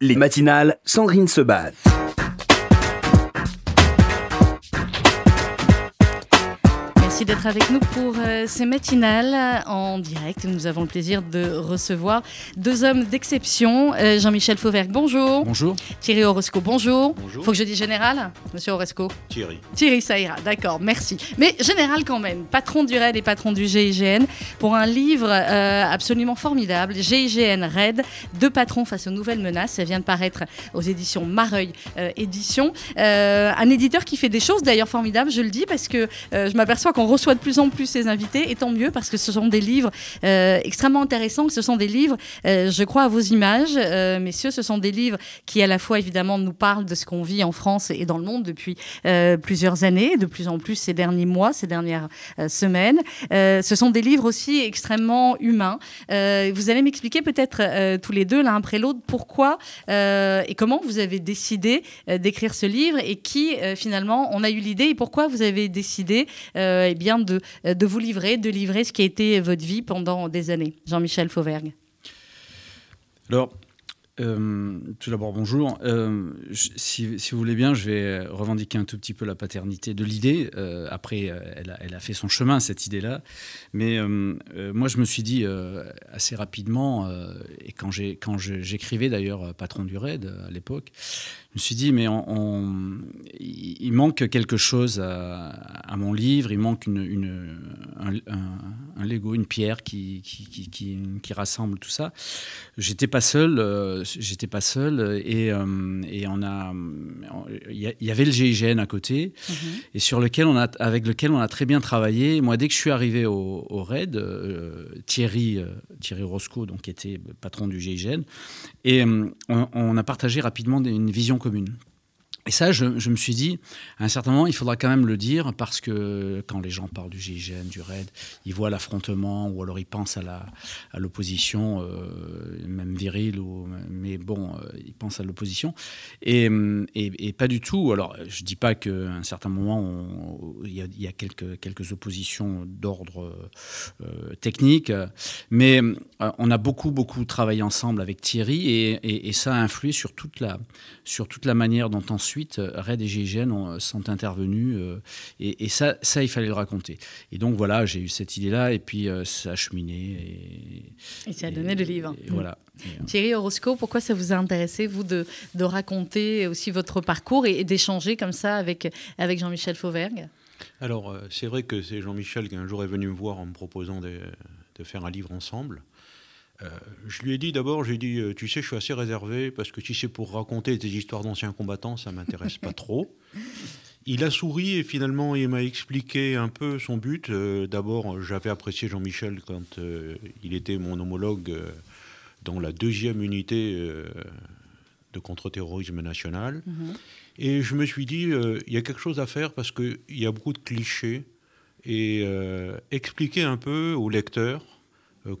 Les matinales, Sandrine se bat. Merci d'être avec nous pour euh, ces matinales en direct. Nous avons le plaisir de recevoir deux hommes d'exception. Euh, Jean-Michel Fauvergue, bonjour. Bonjour. Thierry Orozco, bonjour. Bonjour. Faut que je dise général, monsieur Orozco Thierry. Thierry, ça ira, d'accord, merci. Mais général quand même, patron du RAID et patron du GIGN, pour un livre euh, absolument formidable, GIGN RAID, deux patrons face aux nouvelles menaces. Ça vient de paraître aux éditions Mareuil Éditions. Euh, un éditeur qui fait des choses d'ailleurs formidables, je le dis, parce que je m'aperçois qu'on reçoit de plus en plus ces invités, et tant mieux, parce que ce sont des livres euh, extrêmement intéressants, ce sont des livres, euh, je crois à vos images, euh, messieurs, ce sont des livres qui à la fois évidemment nous parlent de ce qu'on vit en France et dans le monde depuis plusieurs années, de plus en plus ces derniers mois, ces dernières semaines. Ce sont des livres aussi extrêmement humains. Vous allez m'expliquer peut-être tous les deux, l'un après l'autre, pourquoi et comment vous avez décidé d'écrire ce livre et qui finalement on a eu l'idée et pourquoi vous avez décidé euh, eh bien de, de vous livrer, de livrer ce qui a été votre vie pendant des années. Jean-Michel Fauvergue. Alors, euh, tout d'abord, bonjour. Euh, si, si vous voulez bien, je vais revendiquer un tout petit peu la paternité de l'idée. Euh, après, euh, elle, a, elle a fait son chemin, cette idée-là. Mais euh, euh, moi, je me suis dit euh, assez rapidement, euh, et quand j'écrivais d'ailleurs euh, Patron du RAID euh, à l'époque, me suis dit, mais on, on- il manque quelque chose à, à mon livre, il manque une, une- un, un- un Lego, une pierre qui, qui, qui, qui- qui rassemble tout ça. J'étais pas seul, euh, j'étais pas seul, et, euh, et on a, il y, avait le GIGN à côté, et sur lequel on a, avec lequel on a très bien travaillé. Moi, dès que je suis arrivé au, au RAID, euh, Thierry, Thierry Roscoe, donc qui était patron du GIGN, et on, on a partagé rapidement une vision commune. commune. Et ça, je, me suis dit, à un certain moment, il faudra quand même le dire, parce que quand les gens parlent du GIGN, du RAID, ils voient l'affrontement, ou alors ils pensent à l'opposition, euh, même virile, mais bon, euh, ils pensent à l'opposition. Et, pas du tout. Alors, je dis pas qu'à un certain moment, on- il y a, quelques, oppositions d'ordre euh, technique, mais on a beaucoup, beaucoup travaillé ensemble avec Thierry, et, et- ça a influé sur toute la, sur toute la manière dont ensuite euh, RAID et GIGN ont- sont intervenus. euh, et et ça, ça, il fallait le raconter. Et donc voilà, j'ai eu cette idée-là, et puis euh, ça a cheminé. Et, Et ça a donné le livre. et voilà. Euh, Thierry Orozco, pourquoi ça vous a intéressé, vous, de, de raconter aussi votre parcours et, et d'échanger comme ça avec, avec Jean-Michel Fauvergue? Alors, euh, c'est vrai que c'est Jean-Michel qui un jour est venu me voir en me proposant de, de faire un livre ensemble. Euh, je lui ai dit d'abord, j'ai dit, euh, tu sais, je suis assez réservé parce que si c'est pour raconter des histoires d'anciens combattants, ça m'intéresse pas trop. Il a souri et finalement il m'a expliqué un peu son but. Euh, d'abord, j'avais apprécié Jean-Michel quand il était mon homologue dans la deuxième unité de contre-terrorisme national. Et je me suis dit, il y a quelque chose à faire parce qu'il y a beaucoup de clichés. Et expliquer un peu aux lecteurs euh,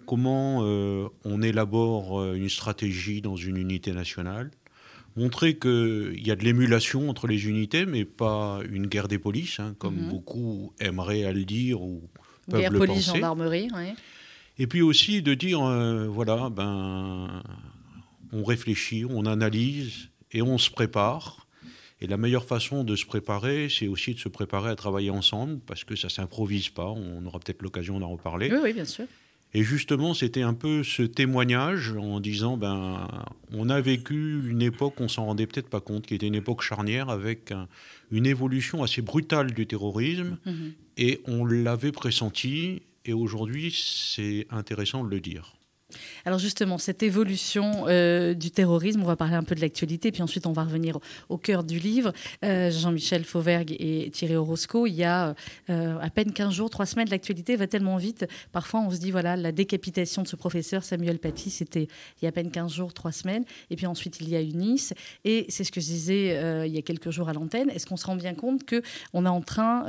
comment euh, on élabore euh, une stratégie dans une unité nationale? Montrer qu'il y a de l'émulation entre les unités, mais pas une guerre des polices, hein, comme Mhm. beaucoup aimeraient à le dire ou peuvent Guerre, le police, penser. gendarmerie, ouais. Et puis aussi de dire, euh, voilà, ben, on réfléchit, on analyse et on se prépare. Et la meilleure façon de se préparer, c'est aussi de se préparer à travailler ensemble, parce que ça s'improvise pas. On aura peut-être l'occasion d'en reparler. Oui, oui, bien sûr. Et justement, c'était un peu ce témoignage en disant, ben, on a vécu une époque, on s'en rendait peut-être pas compte, qui était une époque charnière avec un- une évolution assez brutale du terrorisme, Mhm. et on l'avait pressenti. Et aujourd'hui, c'est intéressant de le dire. Alors justement, cette évolution euh, du terrorisme, on va parler un peu de l'actualité, puis ensuite on va revenir au, cœur du livre. Euh, Jean-Michel Fauvergue et Thierry Orozco, il y a euh, à peine 15 jours, 3 semaines, l'actualité va tellement vite. Parfois on se dit, voilà, la décapitation de ce professeur Samuel Paty, c'était il y a à peine 15 jours, 3 semaines. Et puis ensuite il y a eu Nice. Et c'est ce que je disais il y a quelques jours à l'antenne. Est-ce qu'on se rend bien compte qu'on est en train,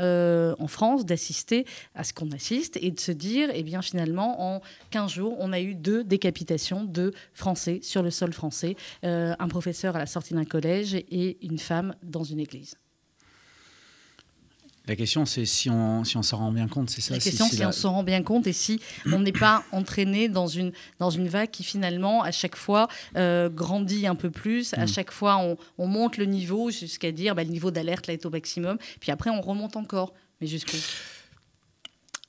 en France, d'assister à ce qu'on assiste et de se dire, eh bien finalement, en 15 jours, on a eu deux décapitations de Français sur le sol français, euh, un professeur à la sortie d'un collège et une femme dans une église. La question, c'est si on si on s'en rend bien compte, c'est ça? La question, si, si, on s'en rend bien compte et si on n'est pas entraîné dans une, dans une vague qui finalement, à chaque fois, euh, grandit un peu plus. À Mm. chaque fois, on, on monte le niveau jusqu'à dire bah, le niveau d'alerte là est au maximum. Puis après, on remonte encore. Mais jusqu'où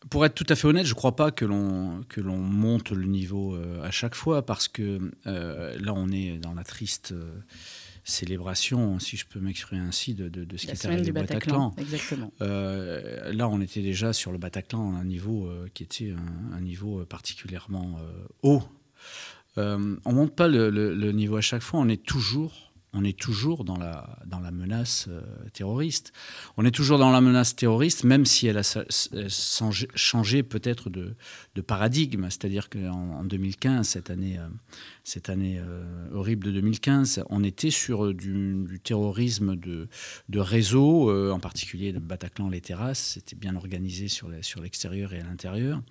Pour être tout à fait honnête, je ne crois pas que l'on que l'on monte le niveau euh, à chaque fois parce que euh, là, on est dans la triste euh, célébration, si je peux m'exprimer ainsi, de, de, de ce qui est arrivé au Bataclan. Bataclan. Exactement. Là, on était déjà sur le Bataclan à un niveau qui était un, un niveau particulièrement haut. On monte pas le, le- le niveau à chaque fois, on est toujours, on est toujours dans la, menace euh, terroriste. On est toujours dans la menace terroriste, même si elle a euh, changé, peut-être de, paradigme. C'est-à-dire qu'en en 2015, cette année, euh, cette année euh, horrible de 2015, on était sur euh, du, du terrorisme de, de réseau, euh, en particulier le Bataclan, les terrasses. C'était bien organisé sur l'extérieur et à l'intérieur.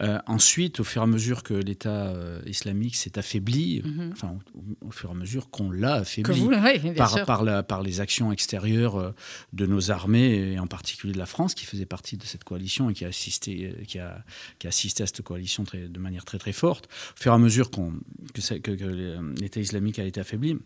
Euh, ensuite, au fur et à mesure que l'État islamique s'est affaibli, Mhm. enfin, au, au fur et à mesure qu'on l'a affaibli vous, oui, bien par, sûr. par, la- par les actions extérieures de nos armées, et en particulier de la France, qui faisait partie de cette coalition et qui a assisté, qui a, qui a assisté à cette coalition très- de manière très très forte. Au fur et à mesure qu'on- que, que- que l'État islamique a été affaibli,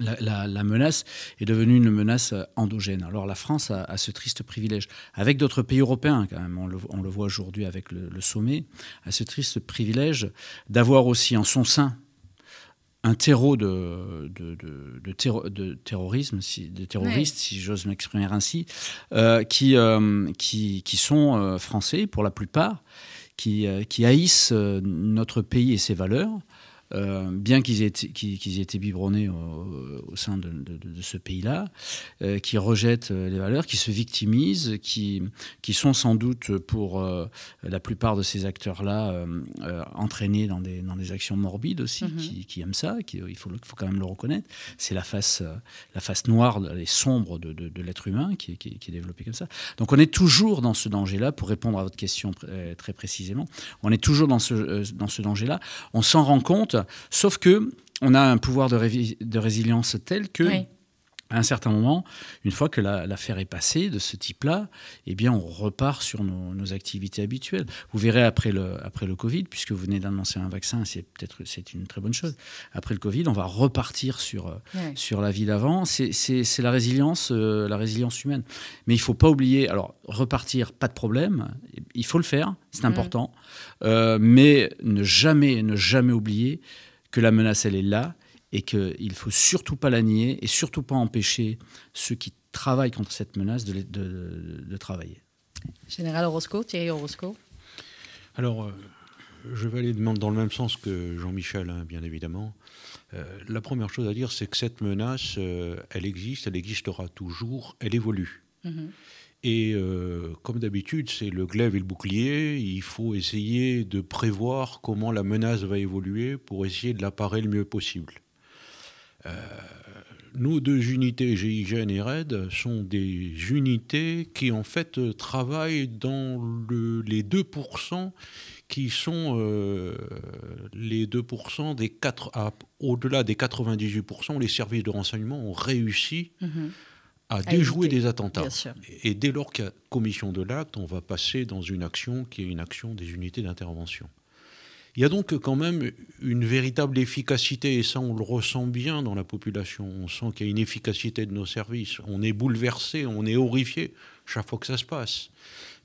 la, la- la menace est devenue une menace euh, endogène. Alors la France a, a ce triste privilège, avec d'autres pays européens quand même, on le, on le voit aujourd'hui avec le, le sommet, a ce triste privilège d'avoir aussi en son sein un terreau de, de, de- de terro- de terrorisme, si, de terroristes, si j'ose m'exprimer ainsi, euh, qui, euh, qui, qui sont euh, français pour la plupart, qui, euh, qui haïssent euh, notre pays et ses valeurs, euh, bien qu'ils aient, été- aient biberonnés au, au sein de, de- de ce pays-là, euh, qui rejettent euh, les valeurs, qui se victimisent, qui, qui sont sans doute pour euh, la plupart de ces acteurs-là entraînés dans des, dans des actions morbides aussi, Mhm. qui, qui aiment ça, qui, il faut, faut quand même le reconnaître. C'est la face, la face noire et sombre de, de- l'être humain qui, est- qui développée comme ça. Donc on est toujours dans ce danger-là, pour répondre à votre question très précisément, on est toujours dans ce, dans ce danger-là. On s'en rend compte, sauf que on a un pouvoir de, résilience tel que... À un certain moment, une fois que la- l'affaire est passée de ce type-là, eh bien, on repart sur nos, nos activités habituelles. Vous verrez après le, après le Covid, puisque vous venez d'annoncer un vaccin, c'est peut-être c'est une très bonne chose. Après le Covid, on va repartir sur, euh, Ouais. sur la vie d'avant. C'est la résilience, euh, la résilience humaine. Mais il faut pas oublier. Alors repartir, pas de problème. Il faut le faire, c'est Mm. important. Euh, mais ne jamais, ne jamais oublier que la menace, elle est là et qu'il ne faut surtout pas la nier et surtout pas empêcher ceux qui travaillent contre cette menace de, les- de- de travailler. Général Orozco, Thierry Orozco. Alors, euh, je vais aller dans le même sens que Jean-Michel, hein, bien évidemment. Euh, la première chose à dire, c'est que cette menace, euh, elle existe, elle existera toujours, elle évolue. Mhm. Et euh, comme d'habitude, c'est le glaive et le bouclier. Il faut essayer de prévoir comment la menace va évoluer pour essayer de la parer le mieux possible. Euh, nos deux unités, GIGN et RAID, sont des unités qui en fait euh, travaillent dans le- les 2% qui sont euh, les 2% des 4, à- au-delà des 98% où les services de renseignement ont réussi Mhm. à déjouer des attentats. Et dès lors qu'il y a commission de l'acte, on va passer dans une action qui est une action des unités d'intervention. Il y a donc quand même une véritable efficacité, et ça on le ressent bien dans la population. On sent qu'il y a une efficacité de nos services. On est bouleversé, on est horrifié chaque fois que ça se passe.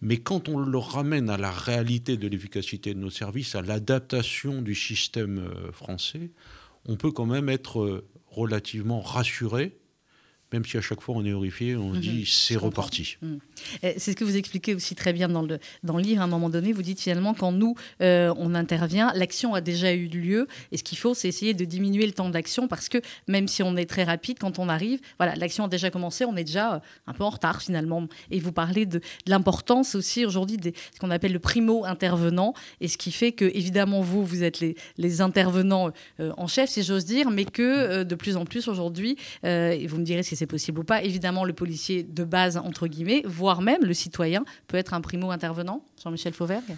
Mais quand on le ramène à la réalité de l'efficacité de nos services, à l'adaptation du système euh, français, on peut quand même être euh, relativement rassuré, même si à chaque fois on est horrifié, on Mhm, dit c'est reparti. Eh, C'est ce que vous expliquez aussi très bien dans le, dans le livre. À un moment donné, vous dites finalement, quand nous, euh, on intervient, l'action a déjà eu lieu. Et ce qu'il faut, c'est essayer de diminuer le temps d'action parce que même si on est très rapide, quand on arrive, voilà, l'action a déjà commencé, on est déjà euh, un peu en retard finalement. Et vous parlez de, de l'importance aussi aujourd'hui de ce qu'on appelle le primo-intervenant. Et ce qui fait que, évidemment, vous, vous êtes les, les intervenants euh, en chef, si j'ose dire, mais que euh, de plus en plus aujourd'hui, et vous me direz si c'est possible ou pas, évidemment, le policier de base, entre guillemets, voire même le citoyen, peut être un primo-intervenant, Jean-Michel Fauvergue?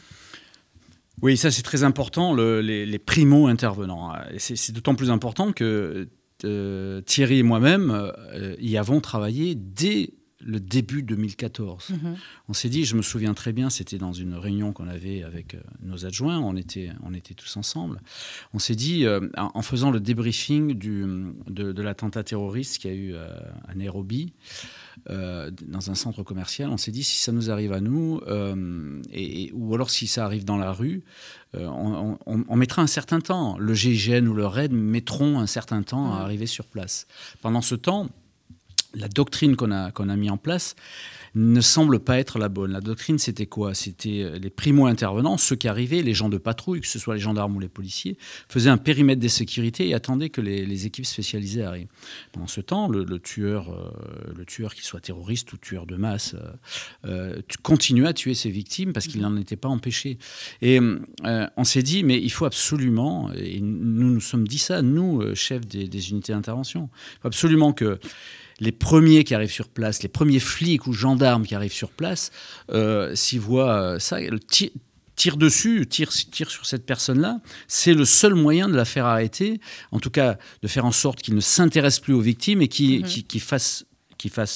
Oui, ça c'est très important, le- les, primo-intervenants. C'est d'autant plus important que euh, Thierry et moi-même euh, y avons travaillé dès le début 2014. Mhm. On s'est dit, je me souviens très bien, c'était dans une réunion qu'on avait avec euh, nos adjoints, on était, on était tous ensemble. On s'est dit, euh, en faisant le débriefing du, de, de l'attentat terroriste qu'il y a eu euh, à Nairobi, euh, dans un centre commercial, on s'est dit, si ça nous arrive à nous, euh, et, et- ou alors si ça arrive dans la rue, on, on- on mettra un certain temps. Le GIGN ou le RAID mettront un certain temps à Mhm. arriver sur place. Pendant ce temps, la doctrine qu'on a, qu'on a mis en place ne semble pas être la bonne. La doctrine, c'était quoi? C'était euh, les primo-intervenants, ceux qui arrivaient, les gens de patrouille, que ce soit les gendarmes ou les policiers, faisaient un périmètre des sécurités et attendaient que les, équipes spécialisées arrivent. Pendant ce temps, le, tueur, euh, le tueur, qu'il soit terroriste ou tueur de masse, euh, continuait à tuer ses victimes parce qu'il n'en était pas empêché. Et on s'est dit, mais il faut absolument, et nous nous sommes dit ça, nous, chefs des, des unités d'intervention, il faut absolument que les premiers qui arrivent sur place, les premiers flics ou gendarmes qui arrivent sur place, euh, s'ils voient euh, ça, le ti- tire dessus, tire, tire sur cette personne-là, c'est le seul moyen de la faire arrêter, en tout cas de faire en sorte qu'il ne s'intéresse plus aux victimes et qu'il qui, qui fasse,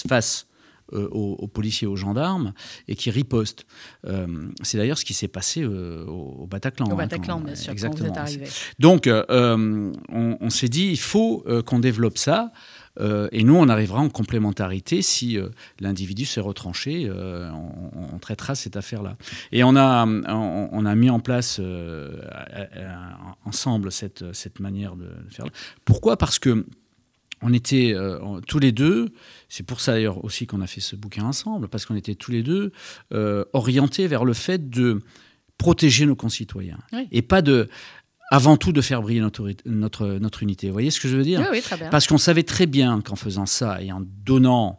face euh, aux, aux policiers, aux gendarmes, et qui riposte. Euh, c'est d'ailleurs ce qui s'est passé euh, au, au Bataclan. Au hein, Bataclan, quand- bien sûr, quand vous exactement. êtes. Donc, euh, on, on s'est dit, il faut qu'on développe ça. Euh, et nous, on arrivera en complémentarité si euh, l'individu s'est retranché. euh, on, on traitera cette affaire-là. Et on a, on, on a mis en place ensemble cette, cette manière de faire. Pourquoi? Parce que on était euh, tous les deux, c'est pour ça d'ailleurs aussi qu'on a fait ce bouquin ensemble, parce qu'on était tous les deux euh, orientés vers le fait de protéger nos concitoyens Oui. et pas de, avant tout, de faire briller notre, notre, notre unité. Vous voyez ce que je veux dire Oui, oui, très bien. Parce qu'on savait très bien qu'en faisant ça et en donnant,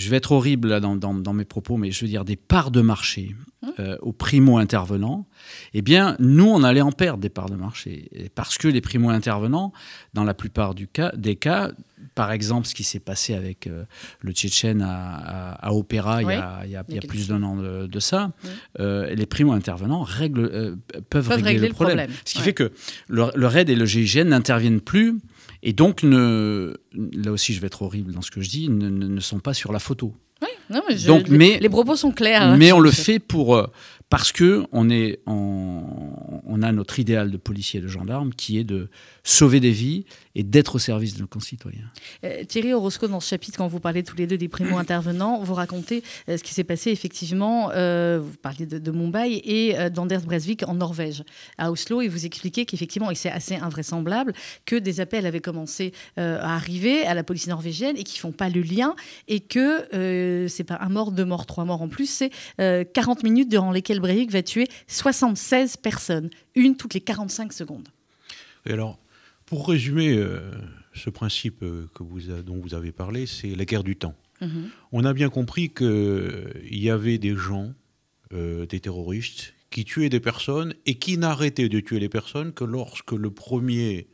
je vais être horrible là, dans, dans- dans mes propos, mais je veux dire des parts de marché euh, aux primo-intervenants, eh bien, nous, on allait en perdre des parts de marché. Et parce que les primo-intervenants, dans la plupart du cas, des cas, par exemple, ce qui s'est passé avec euh, le Tchétchène à, à- à Opéra il y a, il y a- il y a quelques plus d'un an de, de ça, Oui. euh, les primo-intervenants euh, peuvent, régler, le problème. Ce qui ouais. fait que le, le RAID et le GIGN n'interviennent plus et donc, ne, là aussi, je vais être horrible dans ce que je dis, ne, sont pas sur la photo. Oui, non, mais je- Donc, les, mais- les propos sont clairs. Mais Je- on le fait pour euh, parce que on est en- on a notre idéal de policier et de gendarme qui est de sauver des vies et d'être au service de nos concitoyens. Euh, Thierry Orozco, dans ce chapitre, quand vous parlez tous les deux des primo-intervenants, vous racontez euh, ce qui s'est passé effectivement, euh, vous parliez de, de Mumbai et euh, d'Anders Breivik en Norvège, à Oslo, et vous expliquez qu'effectivement, et c'est assez invraisemblable, que des appels avaient commencé euh, à arriver à la police norvégienne et qui font pas le lien, et que euh, c'est pas un mort, deux morts, trois morts en plus, c'est euh, 40 minutes durant lesquelles Va tuer 76 personnes, une toutes les 45 secondes. Et alors, pour résumer euh, ce principe euh, que vous a- dont vous avez parlé, c'est la guerre du temps. Mhm. On a bien compris qu'il y avait des gens, euh, des terroristes, qui tuaient des personnes et qui n'arrêtaient de tuer les personnes que lorsque le premier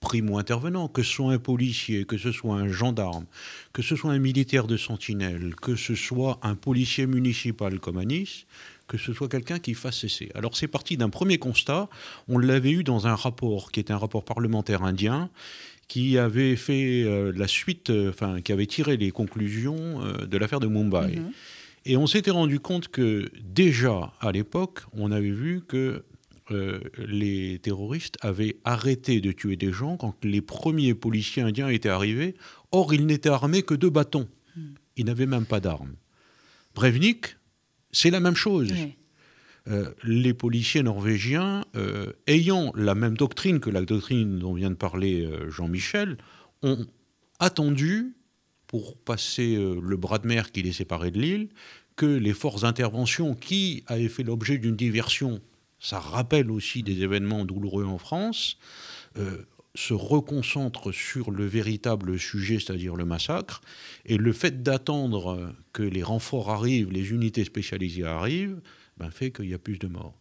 primo-intervenant, que ce soit un policier, que ce soit un gendarme, que ce soit un militaire de sentinelle, que ce soit un policier municipal comme à Nice, que ce soit quelqu'un qui fasse cesser. Alors c'est parti d'un premier constat, on l'avait eu dans un rapport qui était un rapport parlementaire indien, qui avait fait euh, la suite, euh, enfin qui avait tiré les conclusions euh, de l'affaire de Mumbai. Mhm. Et on s'était rendu compte que déjà à l'époque, on avait vu que euh, les terroristes avaient arrêté de tuer des gens quand les premiers policiers indiens étaient arrivés. Or, ils n'étaient armés que de bâtons. Ils n'avaient même pas d'armes. Breivnik, c'est la même chose. Euh, les policiers norvégiens, euh, ayant la même doctrine que la doctrine dont vient de parler euh, Jean-Michel, ont attendu, pour passer le bras de mer qui les séparait de l'île, que les forces d'intervention qui avaient fait l'objet d'une diversion, ça rappelle aussi des événements douloureux en France, se reconcentrent sur le véritable sujet, c'est-à-dire le massacre, et le fait d'attendre que les renforts arrivent, les unités spécialisées arrivent, ben, fait qu'il y a plus de morts.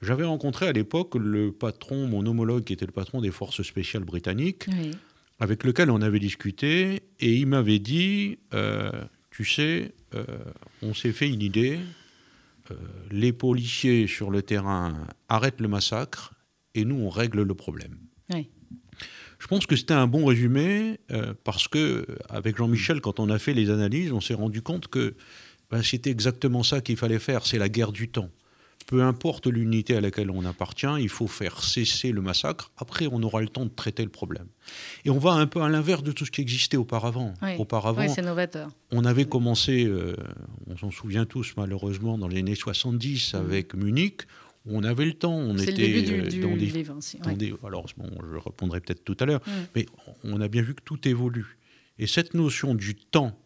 J'avais rencontré à l'époque le patron, mon homologue qui était le patron des forces spéciales britanniques, Oui. avec lequel on avait discuté, et il m'avait dit, euh, tu sais, euh, on s'est fait une idée, euh, les policiers sur le terrain arrêtent le massacre, et nous, on règle le problème. Oui. Je pense que c'était un bon résumé euh, parce que avec Jean-Michel, quand on a fait les analyses, on s'est rendu compte que ben, c'était exactement ça qu'il fallait faire. C'est la guerre du temps. Peu importe l'unité à laquelle on appartient, il faut faire cesser le massacre. Après, on aura le temps de traiter le problème. Et on va un peu à l'inverse de tout ce qui existait auparavant. auparavant, c'est novateur. On avait commencé, euh, on s'en souvient tous malheureusement, dans les années 70 mmh. avec Munich on avait le temps, on était le début dans, des, alors bon, je répondrai peut-être tout à l'heure, mais on a bien vu que tout évolue. Et cette notion du temps,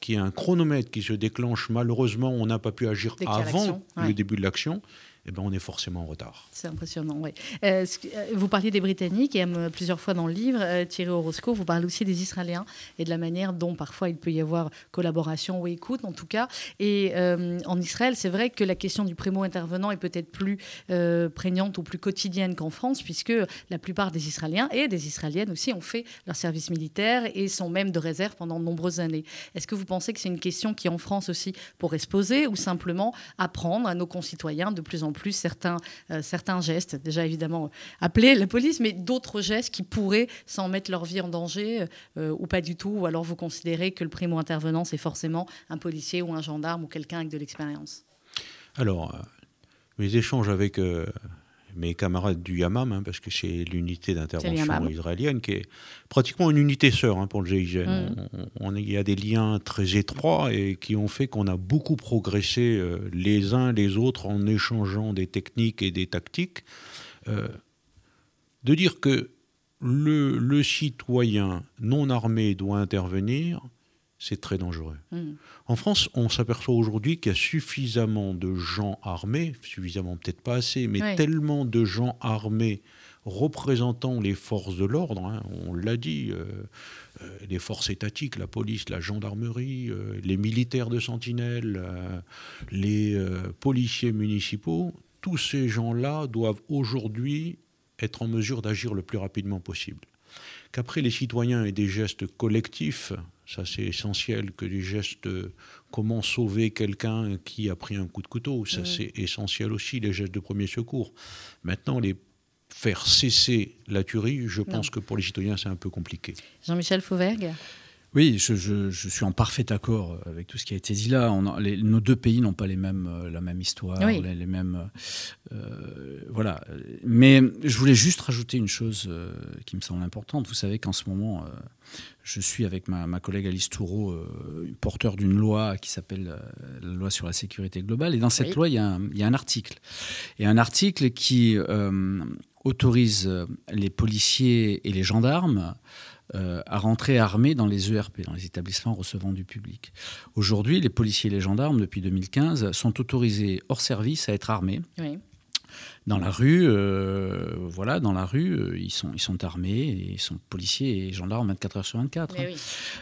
qui est un chronomètre qui se déclenche, malheureusement, on n'a pas pu agir avant le début de l'action, eh ben, on est forcément en retard. C'est impressionnant, oui. Euh, euh, vous parliez des Britanniques, et euh, plusieurs fois dans le livre, Thierry Orozco, vous parlez aussi des Israéliens et de la manière dont parfois il peut y avoir collaboration ou écoute, en tout cas. Et en Israël, c'est vrai que la question du primo-intervenant est peut-être plus prégnante ou plus quotidienne qu'en France, puisque la plupart des Israéliens et des Israéliennes aussi ont fait leur service militaire et sont même de réserve pendant de nombreuses années. Est-ce que vous pensez que c'est une question qui, en France aussi, pourrait se poser ou simplement apprendre à nos concitoyens de plus en plus certains, euh, certains gestes. Déjà, évidemment, appeler la police, mais d'autres gestes qui pourraient, sans mettre leur vie en danger, euh, ou pas du tout, ou alors vous considérez que le primo-intervenant, c'est forcément un policier ou un gendarme ou quelqu'un avec de l'expérience Alors, euh, mes échanges avec mes camarades du Yamam, hein, parce que c'est l'unité d'intervention israélienne, qui est pratiquement une unité sœur hein, pour le GIGN. Mm. il y a des liens très étroits et qui ont fait qu'on a beaucoup progressé euh, les uns les autres en échangeant des techniques et des tactiques. Euh, de dire que le, le, citoyen non armé doit intervenir, c'est très dangereux. Mm. En France, on s'aperçoit aujourd'hui qu'il y a suffisamment de gens armés, suffisamment peut-être pas assez, mais tellement de gens armés représentant les forces de l'ordre, hein, on l'a dit, euh, euh, les forces étatiques, la police, la gendarmerie, euh, les militaires de sentinelle, les policiers municipaux, tous ces gens-là doivent aujourd'hui être en mesure d'agir le plus rapidement possible. Qu'après les citoyens aient des gestes collectifs, ça, c'est essentiel que les gestes, comment sauver quelqu'un qui a pris un coup de couteau, ça, c'est essentiel aussi, les gestes de premier secours. Maintenant, les faire cesser la tuerie, je pense que pour les citoyens, c'est un peu compliqué. Jean-Michel Fauvergue oui, je, suis en parfait accord avec tout ce qui a été dit là. On nos deux pays n'ont pas les mêmes, euh, la même histoire, les, mêmes. Euh, voilà. Mais je voulais juste rajouter une chose euh, qui me semble importante. Vous savez qu'en ce moment, je suis avec ma, collègue Alice Toureau, porteur d'une loi qui s'appelle la loi sur la sécurité globale. Et dans cette loi, il y, a un, il y, a un, article. Et un article qui autorise les policiers et les gendarmes euh, à rentrer armés dans les ERP, dans les établissements recevant du public. Aujourd'hui, les policiers et les gendarmes, depuis 2015, sont autorisés hors service à être armés. Dans la rue, euh, voilà, dans la rue, euh, ils, sont, ils sont armés, ils sont policiers et gendarmes 24 heures sur 24. Mais,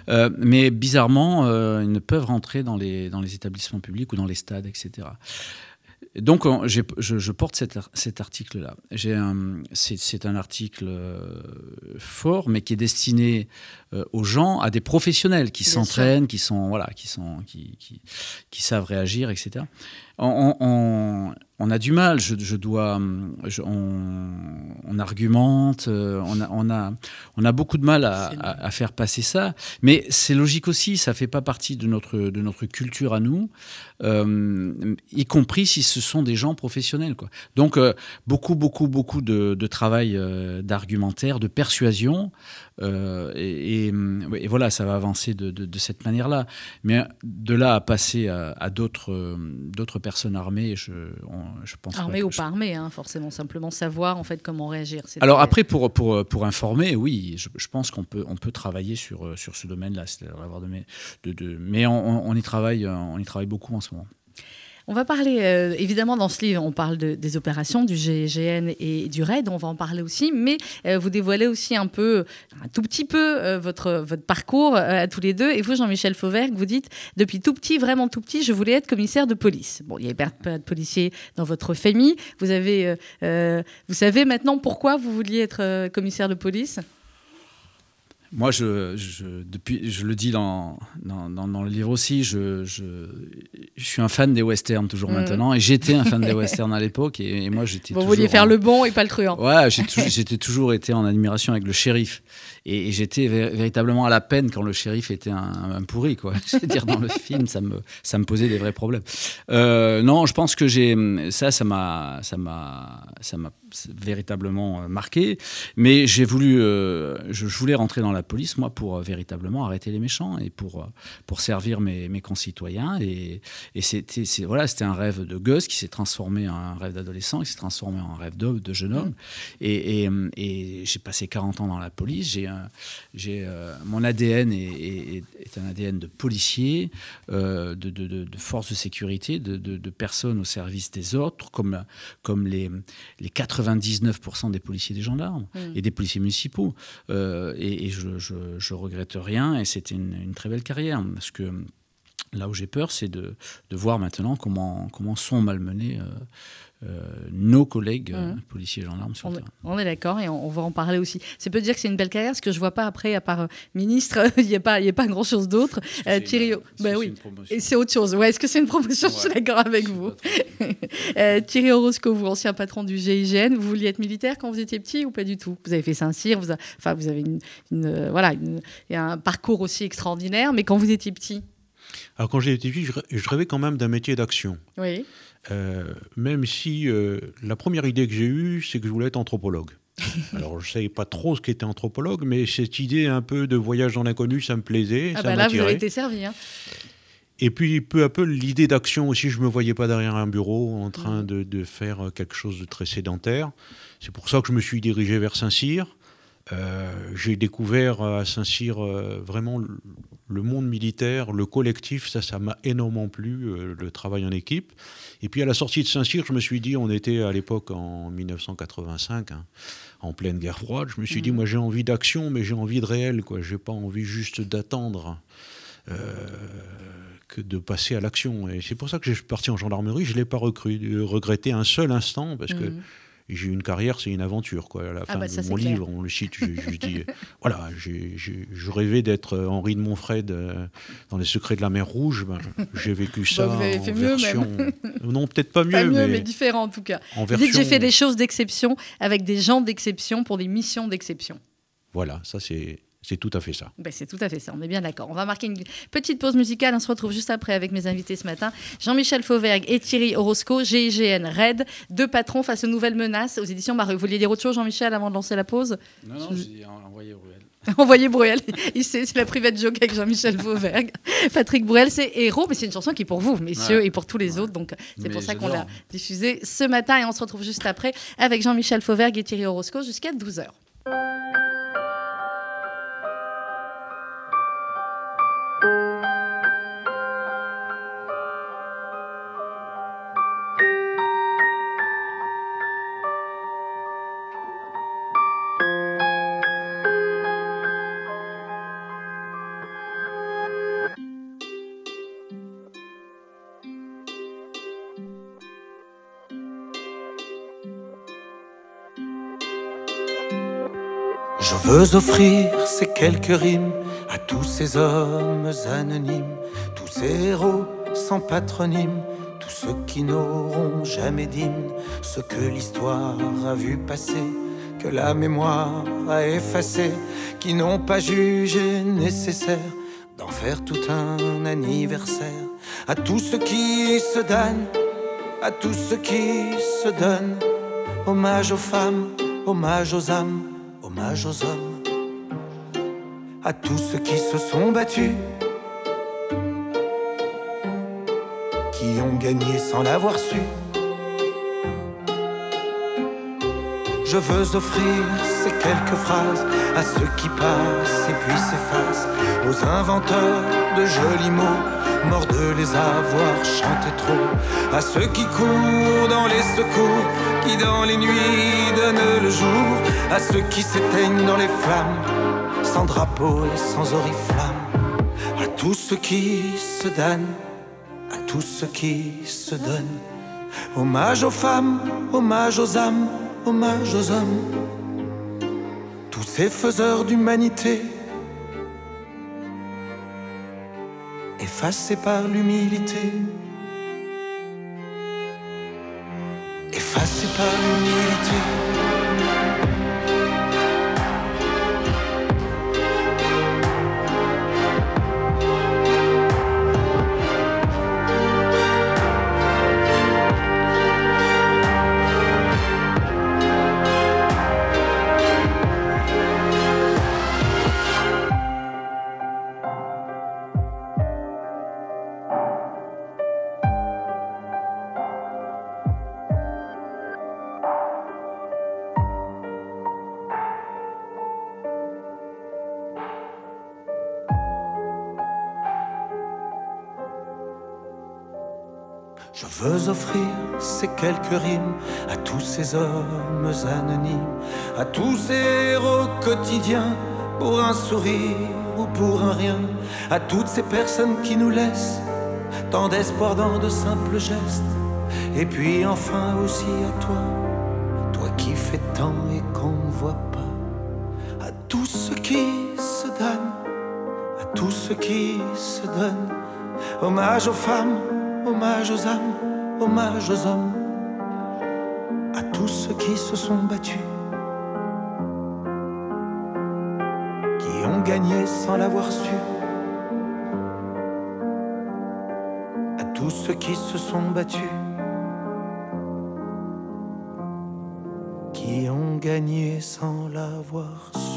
hein. mais bizarrement, ils ne peuvent rentrer dans les, dans les établissements publics ou dans les stades, etc. Donc, je, porte cet, article-là. C'est un article euh, fort, mais qui est destiné euh, aux gens, à des professionnels qui s'entraînent, qui sont voilà, qui sont qui, qui, savent réagir, etc. On, a du mal. Je, dois, on, argumente. Euh, on a, on a, on a beaucoup de mal à, faire passer ça. Mais c'est logique aussi. Ça fait pas partie de notre de notre culture à nous, y compris si ce sont des gens professionnels. Quoi. Donc, euh, beaucoup, beaucoup, beaucoup de, travail euh, d'argumentaire, de persuasion. Euh, et, voilà, ça va avancer de, cette manière-là. Mais de là à passer à, d'autres, d'autres personnes armées, je, je pense Armées ou pas armées, hein, forcément. Simplement savoir en fait comment réagir. Alors après, pour, pour, pour informer, oui, je, pense qu'on peut, on peut travailler sur, sur ce domaine-là. De, de, mais on, on, y travaille, on y travaille beaucoup en ce moment. On va parler, euh, évidemment, dans ce livre, on parle des opérations du GIGN et du RAID, on va en parler aussi, mais euh, vous dévoilez aussi un peu, un tout petit peu, euh, votre, parcours à tous les deux. Et vous, Jean-Michel Fauvergue, vous dites, depuis tout petit, vraiment tout petit, je voulais être commissaire de police. Bon, il n'y avait pas de policier dans votre famille. Vous savez maintenant pourquoi vous vouliez être commissaire de police? Moi, je, je, depuis, je le dis dans, dans, dans, le livre aussi, je, je, je, suis un fan des westerns toujours mm. maintenant, et j'étais un fan des westerns à l'époque, et, moi j'étais. Vous vouliez faire le bon et pas le truand. Ouais, j'ai toujours été en admiration avec le shérif, et, j'étais véritablement à la peine quand le shérif était un, pourri, quoi. cest dire dans le film, ça me, ça me posait des vrais problèmes. Euh, non, je pense que j'ai ça, ça m'a, ça m'a, ça m'a véritablement euh, marqué, mais j'ai voulu, euh, je, je voulais rentrer dans la police, moi, pour véritablement arrêter les méchants et pour, pour servir mes, mes concitoyens. Et, et c'était voilà, un rêve de gosse qui s'est transformé en un rêve d'adolescent, qui s'est transformé en un rêve de, de jeune homme. Et, et, j'ai passé 40 ans dans la police. J'ai euh, mon ADN est, est, un ADN de policier, de, de, de, de, force de sécurité, de, personnes au service des autres, comme, comme les, les 99% des policiers des gendarmes mmh. et des policiers municipaux. et, et je, je, regrette rien et c'était une, très belle carrière. Parce que là où j'ai peur, c'est de, voir maintenant comment, comment sont malmenés. Euh, euh, nos collègues euh, mmh. policiers et gendarmes sur on, le terrain. On est d'accord et on, va en parler aussi. C'est peut dire que c'est une belle carrière, ce que je vois pas après, à part ministre, il n'y a pas, a pas grand chose d'autre. Thierry, ben oui, et c'est autre chose. Ouais, est-ce que c'est une promotion? Je suis d'accord avec vous. Thierry Orozco, vous ancien patron du GIGN, vous vouliez être militaire quand vous étiez petit ou pas du tout? Vous avez fait Saint-Cyr, vous, enfin vous avez une, voilà, un parcours aussi extraordinaire, mais quand vous étiez petit? Alors quand j'étais petit, je rêvais quand même d'un métier d'action. Oui. Euh, même si euh, la première idée que j'ai eue, c'est que je voulais être anthropologue. Alors, je ne savais pas trop ce qu'était anthropologue, mais cette idée un peu de voyage dans l'inconnu, ça me plaisait. Ah, bah là, vous avez été servi. Hein. Et puis, peu à peu, l'idée d'action aussi, je ne me voyais pas derrière un bureau en train mm. de, de, faire quelque chose de très sédentaire. C'est pour ça que je me suis dirigé vers Saint-Cyr. Euh, j'ai découvert à Saint-Cyr vraiment le monde militaire, le collectif, ça, ça m'a énormément plu, euh, le travail en équipe. Et puis à la sortie de Saint-Cyr, je me suis dit, on était à l'époque en 1985, hein, en pleine guerre froide, je me suis dit, mmh. moi j'ai envie d'action, mais j'ai envie de réel, quoi. J'ai pas envie juste d'attendre. Euh, que de passer à l'action. Et c'est pour ça que j'ai parti en gendarmerie. Je ne l'ai pas regretté un seul instant, parce que mmh j'ai eu une carrière, c'est une aventure. Quoi. À la ah fin bah de mon livre, on le cite, je, dis voilà, je rêvais d'être euh, Henri de Montfred euh, dans Les Secrets de la Mer Rouge. Ben, j'ai vécu bah, ça. vous avez fait mieux, version... même. Non, peut-être pas mieux. Pas mieux, mais, différent en tout cas. En version... j'ai fait des choses d'exception avec des gens d'exception pour des missions d'exception. Voilà, ça c'est c'est tout à fait ça. Ben, c'est tout à fait ça, on est bien d'accord. On va marquer une petite pause musicale. On se retrouve juste après avec mes invités ce matin. Jean-Michel Fauvergue et Thierry Orozco, GIGN RAID, deux patrons face aux nouvelles menaces aux éditions Marie. Vous vouliez dire autre chose, Jean-Michel, avant de lancer la pause? Non, non, j'ai envoyé Bruel. envoyé Bruel. c'est la private joke avec Jean-Michel Fauvergue. Patrick Bruel, c'est Héros, mais c'est une chanson qui est pour vous, messieurs, et pour tous les autres. Donc c'est pour ça qu'on l'a diffusée ce matin. Et on se retrouve juste après avec Jean-Michel Fauvergue et Thierry Orozco jusqu'à 12h. Veux offrir ces quelques rimes à tous ces hommes anonymes, tous ces héros sans patronyme, tous ceux qui n'auront jamais d'hymne, ce que l'histoire a vu passer, que la mémoire a effacé, qui n'ont pas jugé nécessaire d'en faire tout un anniversaire, à tous ceux qui se donnent, à tous ceux qui se donnent, hommage aux femmes, hommage aux âmes hommage aux hommes, à tous ceux qui se sont battus, qui ont gagné sans l'avoir su. Je veux offrir ces quelques phrases à ceux qui passent et puis s'effacent, aux inventeurs de jolis mots, morts de les avoir chantés trop, à ceux qui courent dans les secours, qui dans les nuits donnent le jour, à ceux qui s'éteignent dans les flammes, sans drapeau et sans oriflamme, à tous ceux qui se donnent, à tous ceux qui se donnent. Hommage aux femmes, hommage aux âmes hommage aux hommes, tous ces faiseurs d'humanité, effacé par l'humilité. Effacé par l'humilité. Je veux offrir ces quelques rimes à tous ces hommes anonymes, à tous ces héros quotidiens, pour un sourire ou pour un rien, à toutes ces personnes qui nous laissent tant d'espoir dans de simples gestes, et puis enfin aussi à toi, toi qui fais tant et qu'on ne voit pas, à tous ceux qui se donnent, à tous ceux qui se donnent, hommage aux femmes hommage aux âmes, hommage aux hommes, à tous ceux qui se sont battus, qui ont gagné sans l'avoir su, à tous ceux qui se sont battus, qui ont gagné sans l'avoir su.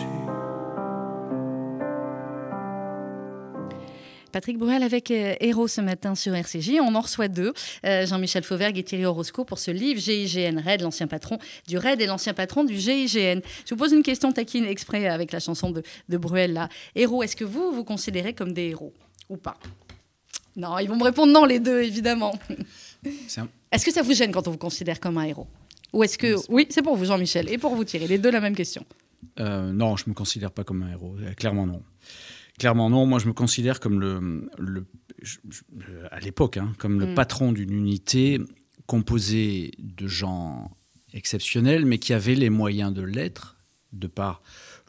Patrick Bruel avec euh, Héros ce matin sur RCJ. On en reçoit deux, euh, Jean-Michel Fauvergue et Thierry Orozco, pour ce livre GIGN RAID, l'ancien patron du RAID et l'ancien patron du GIGN. Je vous pose une question taquine exprès avec la chanson de, de Bruel là. Héros, est-ce que vous vous considérez comme des héros ou pas? Non, ils vont me répondre non les deux évidemment. un- Est-ce que ça vous gêne quand on vous considère comme un héros? Ou est-ce que oui, c'est pour vous Jean-Michel et pour vous Thierry, les deux la même question. Euh, non, je me considère pas comme un héros. Clairement non. Clairement non. Moi, je me considère comme le, le- je- je- à l'époque, hein, comme le Mm. patron d'une unité composée de gens exceptionnels, mais qui avaient les moyens de l'être, de par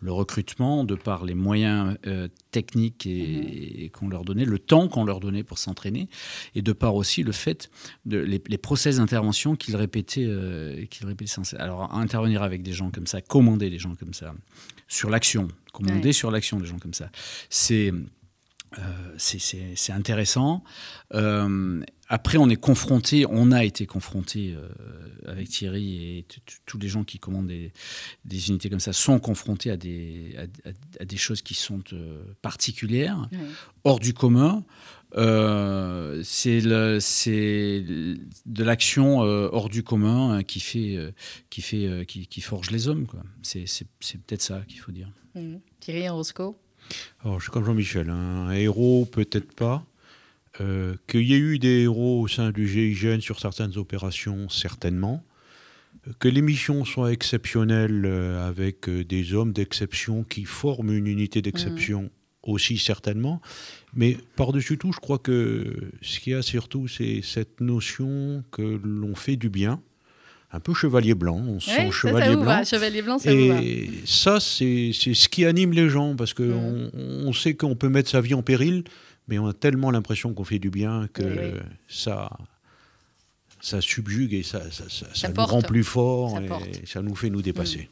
le recrutement, de par les moyens euh, techniques et, et qu'on leur donnait, le temps qu'on leur donnait pour s'entraîner, et de par aussi le fait de les, les process d'intervention qu'ils répétaient, euh, qu'ils répétaient sans cesse. Alors intervenir avec des gens comme ça, commander des gens comme ça, sur l'action, commander Ouais. sur l'action des gens comme ça, c'est euh, c'est- intéressant. Euh, après, on est confronté, on a été confronté euh, avec Thierry et tous les gens qui commandent des, unités comme ça sont confrontés à des, à, des choses qui sont particulières, hors du commun. Euh, c'est de l'action euh, hors du commun euh, qui fait, euh, qui, fait qui, qui forge les hommes. c'est peut-être ça qu'il faut dire. Mhm. Thierry Orozco Alors, je suis comme Jean-Michel, hein. un héros peut-être pas. Euh, Qu'il y ait eu des héros au sein du GIGN sur certaines opérations, certainement. Que les missions soient exceptionnelles euh, avec euh, des hommes d'exception qui forment une unité d'exception aussi, certainement. Mais par-dessus tout, je crois que ce qu'il y a surtout, c'est cette notion que l'on fait du bien. Un peu chevalier blanc, on se Ouais, sent ça chevalier blanc. va, Chevalier blanc, ça. Et ça, c'est ce qui anime les gens, parce qu'on Mhm. on sait qu'on peut mettre sa vie en péril, mais on a tellement l'impression qu'on fait du bien que Oui, oui. ça, ça subjugue et ça, ça, ça- ça nous rend plus fort et porte. ça nous fait nous dépasser.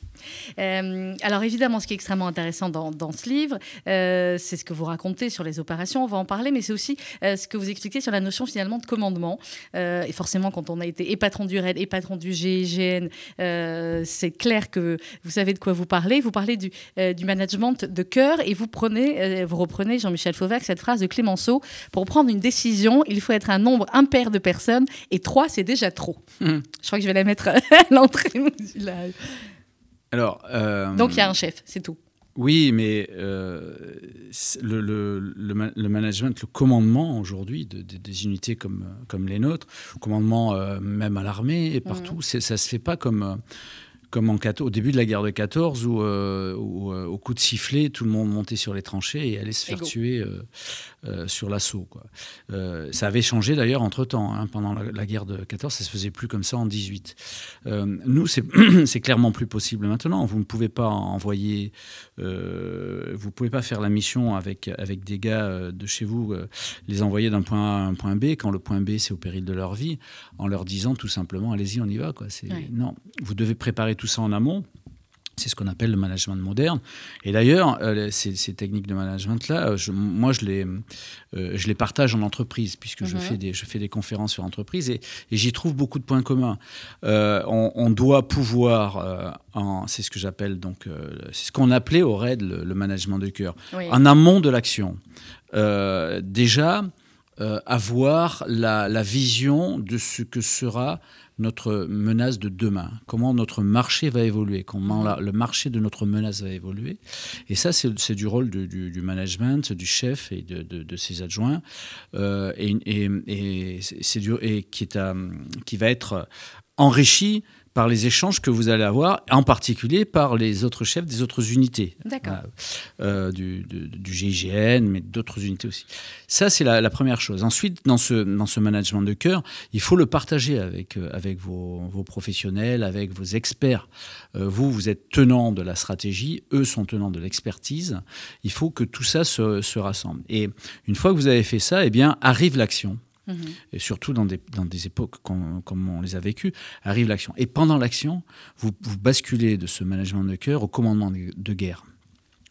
Euh, alors évidemment, ce qui est extrêmement intéressant dans, dans ce livre, euh, c'est ce que vous racontez sur les opérations, on va en parler, mais c'est aussi euh, ce que vous expliquez sur la notion finalement de commandement. Et forcément, quand on a été et patron du RAID et patron du GIGN, c'est clair que vous savez de quoi vous parlez. Vous parlez du, du management de cœur et vous, prenez, vous reprenez, Jean-Michel Fauvergue, cette phrase de Clémenceau, pour prendre une décision, il faut être un nombre impair de personnes et trois, c'est déjà trop. Mhm. Je crois que je vais la mettre à l'entrée. là. Alors, euh, Donc il y a un chef, c'est tout. Oui, mais euh, le, le- le ma- le management, le commandement aujourd'hui de, de- des unités comme, comme les nôtres, le commandement euh, même à l'armée et partout, c'est- ça se fait pas comme, comme en, au début de la guerre de 14, où, où au coup de sifflet, tout le monde montait sur les tranchées et allait se faire tuer euh, sur l'assaut. Euh, ça avait changé d'ailleurs entre-temps. hein, pendant la, la guerre de 14, ça se faisait plus comme ça en 18. Euh, nous, c'est clairement plus possible maintenant. Vous ne pouvez pas envoyer, vous pouvez pas faire la mission avec, avec des gars de chez vous, les envoyer d'un point A à un point B quand le point B c'est au péril de leur vie, en leur disant tout simplement allez-y, on y va. Quoi. Ouais. Non, vous devez préparer tout ça en amont. C'est ce qu'on appelle le management moderne. Et d'ailleurs, euh, ces, ces techniques de management-là, euh, je- moi, je les, euh, je les partage en entreprise, puisque je, Mhm. fais des, je fais des conférences sur entreprise, et, et j'y trouve beaucoup de points communs. Euh, on, on doit pouvoir, c'est ce que j'appelle, donc, c'est ce qu'on appelait au RAID le, le management de cœur, Oui. en amont de l'action. Déjà, avoir la, la vision de ce que sera notre menace de demain, comment notre marché va évoluer, comment le marché de notre menace va évoluer. Et ça, c'est du rôle du, management, du chef et de, ses adjoints, euh, et, et- à- qui va être enrichi par les échanges que vous allez avoir, en particulier par les autres chefs des autres unités. Voilà. Euh, du, de- du GIGN, mais d'autres unités aussi. Ça, c'est la, la première chose. Ensuite, dans ce, dans ce management de cœur, il faut le partager avec, euh, avec vos, vos professionnels, avec vos experts. Euh, vous, vous êtes tenant de la stratégie, eux sont tenants de l'expertise. Il faut que tout ça se, se rassemble. Et une fois que vous avez fait ça, eh bien, arrive l'action Mhm. et surtout dans des, dans des époques comme, comme on les a vécues, arrive l'action. Et pendant l'action, vous, vous basculez de ce management de cœur au commandement de, de guerre.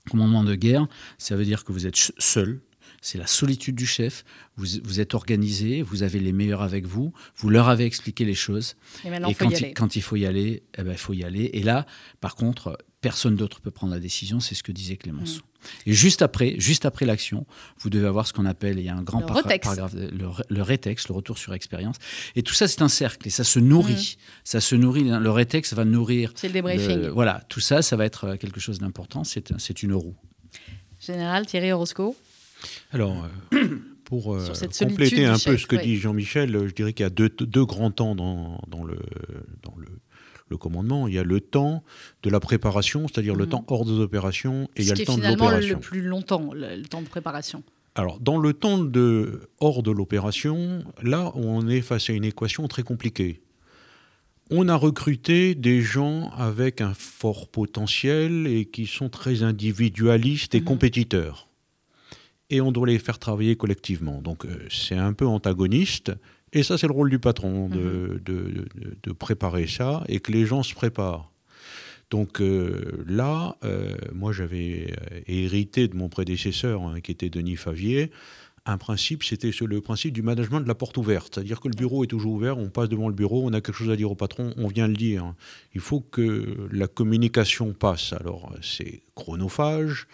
Commandement de guerre, ça veut dire que vous êtes seul, c'est la solitude du chef, vous, vous êtes organisé, vous avez les meilleurs avec vous, vous leur avez expliqué les choses, Et et il faut quand, y il, aller. quand il faut y aller, eh ben, il faut y aller. Et là, par contre, personne d'autre peut prendre la décision, c'est ce que disait Clémenceau. Mm. Et juste après, juste après l'action, vous devez avoir ce qu'on appelle, il y a un grand Le paragraphe, le, le rétex, le retour sur expérience. Et tout ça, c'est un cercle et ça se nourrit. Mm. Ça se nourrit. Le rétex va nourrir. C'est le débriefing. le- voilà, tout ça, ça va être euh, quelque chose d'important. C'est un- c'est une roue. Général Thierry Orozco. Alors, euh, pour euh, compléter un chef, peu ce que dit Jean-Michel, je dirais qu'il y a deux, deux grands temps dans, dans le, dans le, le commandement. Il y a le temps de la préparation, c'est-à-dire le Mhm. temps hors des opérations, et il y a le temps de finalement l'opération. le plus longtemps, le, le temps de préparation. Alors, dans le temps de hors de l'opération, là, on est face à une équation très compliquée. On a recruté des gens avec un fort potentiel et qui sont très individualistes et Mhm. compétiteurs. Et on doit les faire travailler collectivement. Donc, euh, c'est un peu antagoniste. Et ça, c'est le rôle du patron de, de- de- de préparer ça et que les gens se préparent. Donc euh, là, euh, moi j'avais euh, hérité de mon prédécesseur, hein, qui était Denis Favier, un principe, c'était le principe du management de la porte ouverte. C'est-à-dire que le bureau est toujours ouvert, on passe devant le bureau, on a quelque chose à dire au patron, on vient le dire. Il faut que la communication passe. Alors c'est chronophage,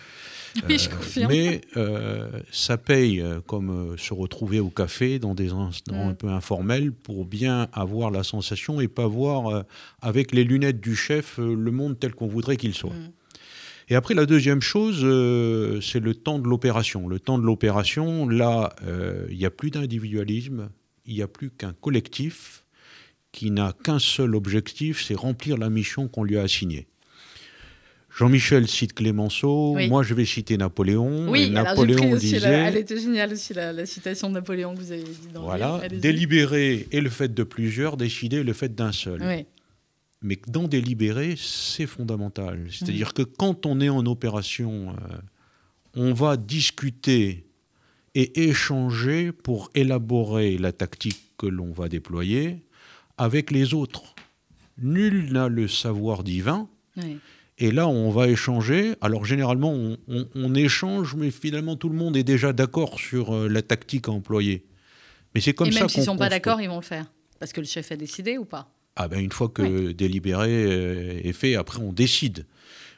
Oui, je euh, confirme. mais euh, ça paye euh, comme se retrouver au café dans des instants Mm. un peu informels pour bien avoir la sensation et pas voir euh, avec les lunettes du chef le monde tel qu'on voudrait qu'il soit. Mm. Et après, la deuxième chose, euh, c'est le temps de l'opération. Le temps de l'opération, là, euh, il n'y a plus d'individualisme, il n'y a plus qu'un collectif qui n'a qu'un seul objectif, c'est remplir la mission qu'on lui a assignée. Jean-Michel cite Clémenceau, Oui. moi je vais citer Napoléon. Oui, et Napoléon aussi disait, la- elle était géniale aussi la, la citation de Napoléon que vous avez dit dans le voilà, délibérer est le fait de plusieurs, décider est le fait d'un seul. Oui. Mais dans délibérer, c'est fondamental. Mmh. C'est-à-dire que quand on est en opération, euh, on va discuter et échanger pour élaborer la tactique que l'on va déployer avec les autres. Nul n'a le savoir divin. oui. Et là, on va échanger. Alors, généralement, on, on- on échange, mais finalement, tout le monde est déjà d'accord sur euh, la tactique à employer. Mais c'est comme Et ça même s'ils ne sont pas d'accord, ils vont le faire. Parce que le chef a décidé ou pas? Ah ben une fois que délibéré euh, est fait, après on décide.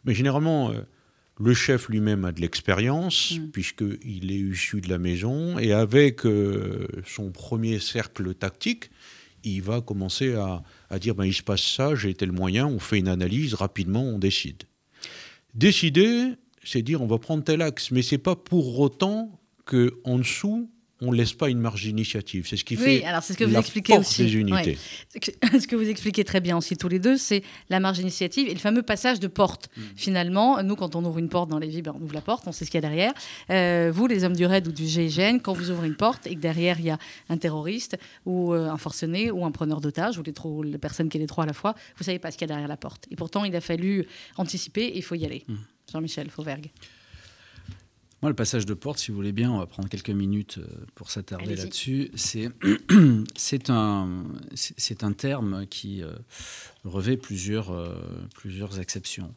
Mais généralement, euh, le chef lui-même a de l'expérience, Mm. puisqu'il est issu de la maison, et avec euh, son premier cercle tactique, il va commencer à, à dire, ben, il se passe ça, j'ai tel moyen, on fait une analyse, rapidement on décide. Décider, c'est dire on va prendre tel axe, mais c'est pas pour autant que en dessous, on ne laisse pas une marge d'initiative. C'est ce qui Oui, fait alors c'est ce que vous la expliquez force aussi. des unités. Ouais. Ce que vous expliquez très bien aussi tous les deux, c'est la marge d'initiative et le fameux passage de porte. Mm. Finalement, nous, quand on ouvre une porte dans les vies, ben, on ouvre la porte, on sait ce qu'il y a derrière. Euh, vous, les hommes du raid ou du GIGN, quand vous ouvrez une porte et que derrière, il y a un terroriste ou euh, un forcené ou un preneur d'otages ou les, trois- les personnes qui est les trois à la fois, vous savez pas ce qu'il y a derrière la porte. Et pourtant, il a fallu anticiper et il faut y aller. Mm. Jean-Michel Fauvergue. Moi, le passage de porte, si vous voulez bien, on va prendre quelques minutes euh, pour s'attarder là-dessus. C'est c'est un, c'est c'est un terme qui euh, revêt plusieurs, euh, plusieurs exceptions.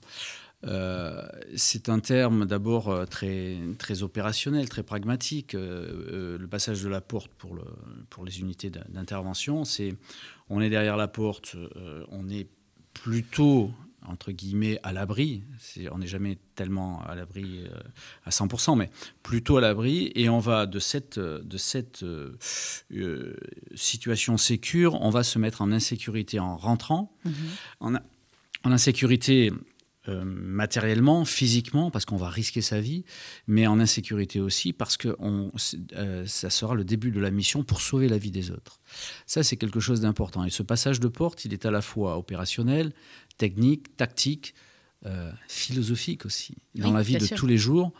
Euh, c'est un terme d'abord très, très opérationnel, très pragmatique. Euh, le passage de la porte pour, le, pour les unités d'in- d'intervention, c'est on est derrière la porte, euh, on est plutôt entre guillemets à l'abri. On n'est jamais tellement à l'abri euh, à 100%, mais plutôt à l'abri. Et on va de cette, de cette euh, euh, situation sécure, on va se mettre en insécurité en rentrant, en, en insécurité euh, matériellement, physiquement, parce qu'on va risquer sa vie, mais en insécurité aussi parce que euh, ça sera le début de la mission pour sauver la vie des autres. Ça, c'est quelque chose d'important. Et ce passage de porte, il est à la fois opérationnel, technique, tactique, euh, philosophique aussi. Dans Oui, la vie de sûr. tous les jours,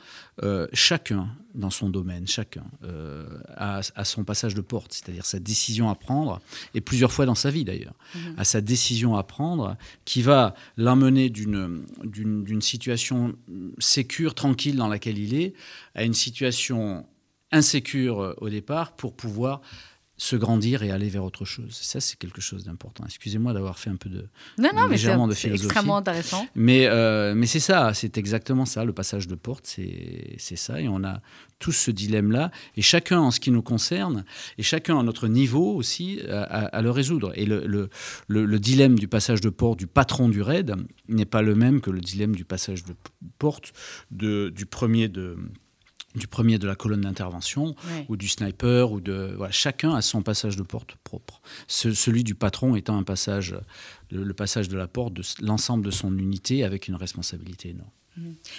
euh, chacun dans son domaine, chacun euh, a, a son passage de porte, c'est-à-dire sa décision à prendre, et plusieurs fois dans sa vie d'ailleurs, Mhm. à sa décision à prendre, qui va l'emmener d'une situation sécure, tranquille dans laquelle il est, à une situation insécure au départ pour pouvoir se grandir et aller vers autre chose. Ça, c'est quelque chose d'important. Excusez-moi d'avoir fait un peu de... Non, non, mais c'est Légèrement de philosophie. extrêmement intéressant. Mais, euh, mais c'est ça, c'est exactement ça, le passage de porte, c'est ça. Et on a tous ce dilemme-là, et chacun en ce qui nous concerne, et chacun à notre niveau aussi, à, à- le résoudre. Et le, le, le- le dilemme du passage de porte du patron du raid n'est pas le même que le dilemme du passage de porte de, du premier de du premier de la colonne d'intervention Ouais. ou du sniper ou de voilà, chacun a son passage de porte propre. Ce- celui du patron étant un passage le, le passage de la porte de l'ensemble de son unité avec une responsabilité énorme.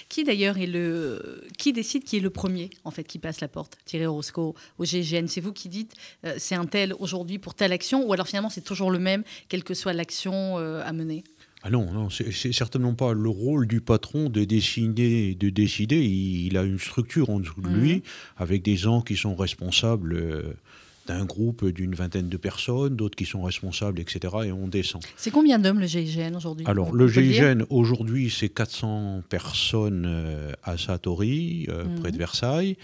Qui d'ailleurs est le qui décide qui est le premier en fait qui passe la porte? Thierry Orozco au GIGN, c'est vous qui dites euh, c'est un tel aujourd'hui pour telle action ou alors finalement c'est toujours le même quelle que soit l'action euh, à mener? Ah non, non, c'est certainement pas le rôle du patron de décider. De décider. Il, il a une structure en dessous de lui, avec des gens qui sont responsables euh, d'un groupe d'une vingtaine de personnes, d'autres qui sont responsables, etc. Et on descend. C'est combien d'hommes le GIGN aujourd'hui? Alors, le GIGN, aujourd'hui, c'est 400 personnes euh, à Satori, euh, Mhm. près de Versailles.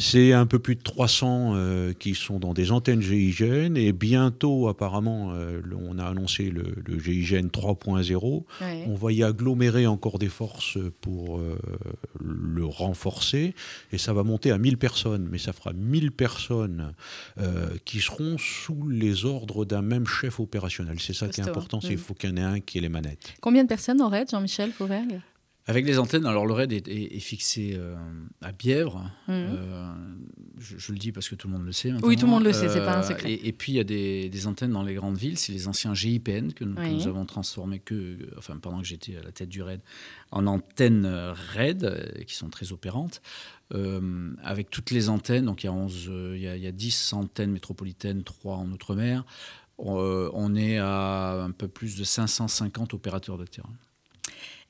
C'est un peu plus de 300 euh, qui sont dans des antennes GIGN. Et bientôt, apparemment, euh, on a annoncé le, le GIGN 3.0. Ouais. On va y agglomérer encore des forces pour euh, le renforcer. Et ça va monter à 1000 personnes. Mais ça fera 1000 personnes euh, qui seront sous les ordres d'un même chef opérationnel. C'est ça qui est important, c'est qu'il faut qu'il y en ait un qui ait les manettes. Combien de personnes aurait Jean-Michel Fauvergue? Avec les antennes, alors le raid est, est- est fixé euh, à Bièvre. Mhm. Euh, je, je le dis parce que tout le monde le sait. maintenant. Oui, tout le monde le sait, c'est pas un secret. Et, et puis il y a des, des antennes dans les grandes villes, c'est les anciens GIPN que, nous- que Oui. nous avons transformés que, enfin pendant que j'étais à la tête du raid, en antennes euh, raid euh, qui sont très opérantes. euh, avec toutes les antennes, donc il y a 11, euh, il y a, il y a 10 antennes métropolitaines, 3 en Outre-mer. Euh, on est à un peu plus de 550 opérateurs de terrain.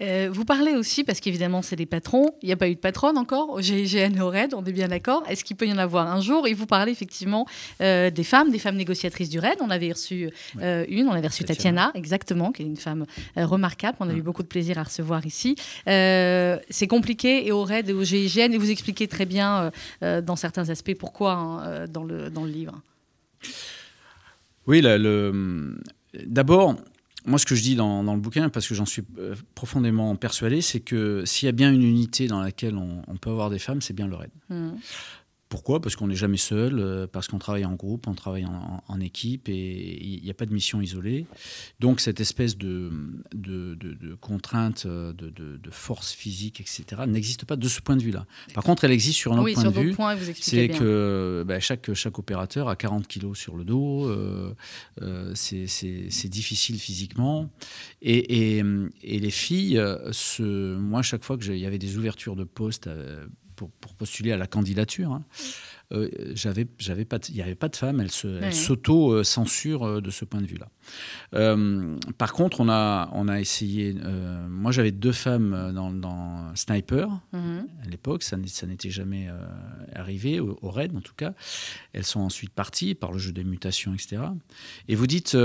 Euh, vous parlez aussi, parce qu'évidemment, c'est des patrons. Il n'y a pas eu de patronne encore au GIGN et au RAID, on est bien d'accord. Est-ce qu'il peut y en avoir un jour? Et vous parlez effectivement euh, des femmes, des femmes négociatrices du RAID. On avait reçu euh, une, on avait reçu Tatiana. Tatiana, exactement, qui est une femme remarquable. On a eu Mm. beaucoup de plaisir à recevoir ici. C'est compliqué et au RAID et au GIGN, et vous expliquez très bien dans certains aspects pourquoi hein, dans, le, dans le livre. Oui, là, le... d'abord, moi, ce que je dis dans, le bouquin, parce que j'en suis euh, profondément persuadé, c'est que s'il y a bien une unité dans laquelle on, peut avoir des femmes, c'est bien le RAID. Pourquoi? Parce qu'on n'est jamais seul, euh, parce qu'on travaille en groupe, on travaille en, en équipe et il n'y a pas de mission isolée. Donc cette espèce de, de, de- de contrainte, euh, de, force physique, etc., n'existe pas de ce point de vue-là. Par contre, elle existe sur un autre Oui, point sur de vue. C'est que bah, chaque, chaque opérateur a 40 kilos sur le dos, euh, euh, c'est- difficile physiquement. Et, et, et les filles, moi, chaque fois qu'il y avait des ouvertures de poste euh, pour, pour postuler à la candidature, hein, euh, j'avais, j'avais pas, il n'y avait pas de femme. Elle, se, s'auto-censure euh, de ce point de vue-là. par contre, on a, on a essayé. moi, j'avais deux femmes dans, Sniper mhm. à l'époque. Ça, ça n'était jamais arrivé au, au, raid, en tout cas. Elles sont ensuite parties par le jeu des mutations, etc. Et vous dites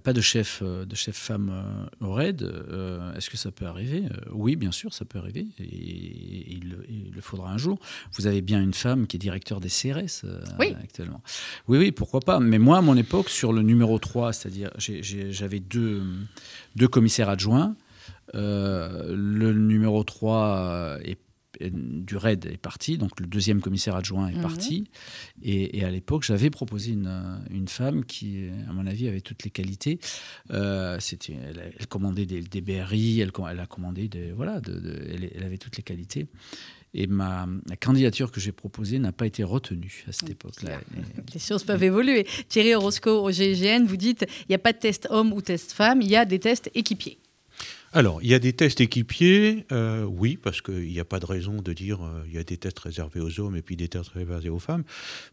pas de chef, euh, de chef femme euh, au raid. Euh, est-ce que ça peut arriver? Oui, bien sûr, ça peut arriver. Et, il, le faudra un jour. Vous avez bien une femme qui est directeur des CRS actuellement. Oui, oui, pourquoi pas. Mais moi, à mon époque, sur le numéro 3, c'est-à-dire j'avais deux, deux commissaires adjoints. le numéro 3 est du RAID est parti, donc le deuxième commissaire adjoint est mhm. parti. Et, à l'époque, j'avais proposé une, une, femme qui, à mon avis, avait toutes les qualités. Euh, c'était, elle, commandait des, des BRI, elle, elle, a commandé des. Voilà, de, elle, avait toutes les qualités. Et ma, la candidature que j'ai proposée n'a pas été retenue à cette époque-là. Les choses peuvent évoluer. Thierry Orozco au GIGN, vous dites il n'y a pas de test homme ou test femme, il y a des tests équipiers. Alors, il y a des tests équipiers, euh, oui, parce qu'il n'y a pas de raison de dire euh, il y a des tests réservés aux hommes et puis des tests réservés aux femmes.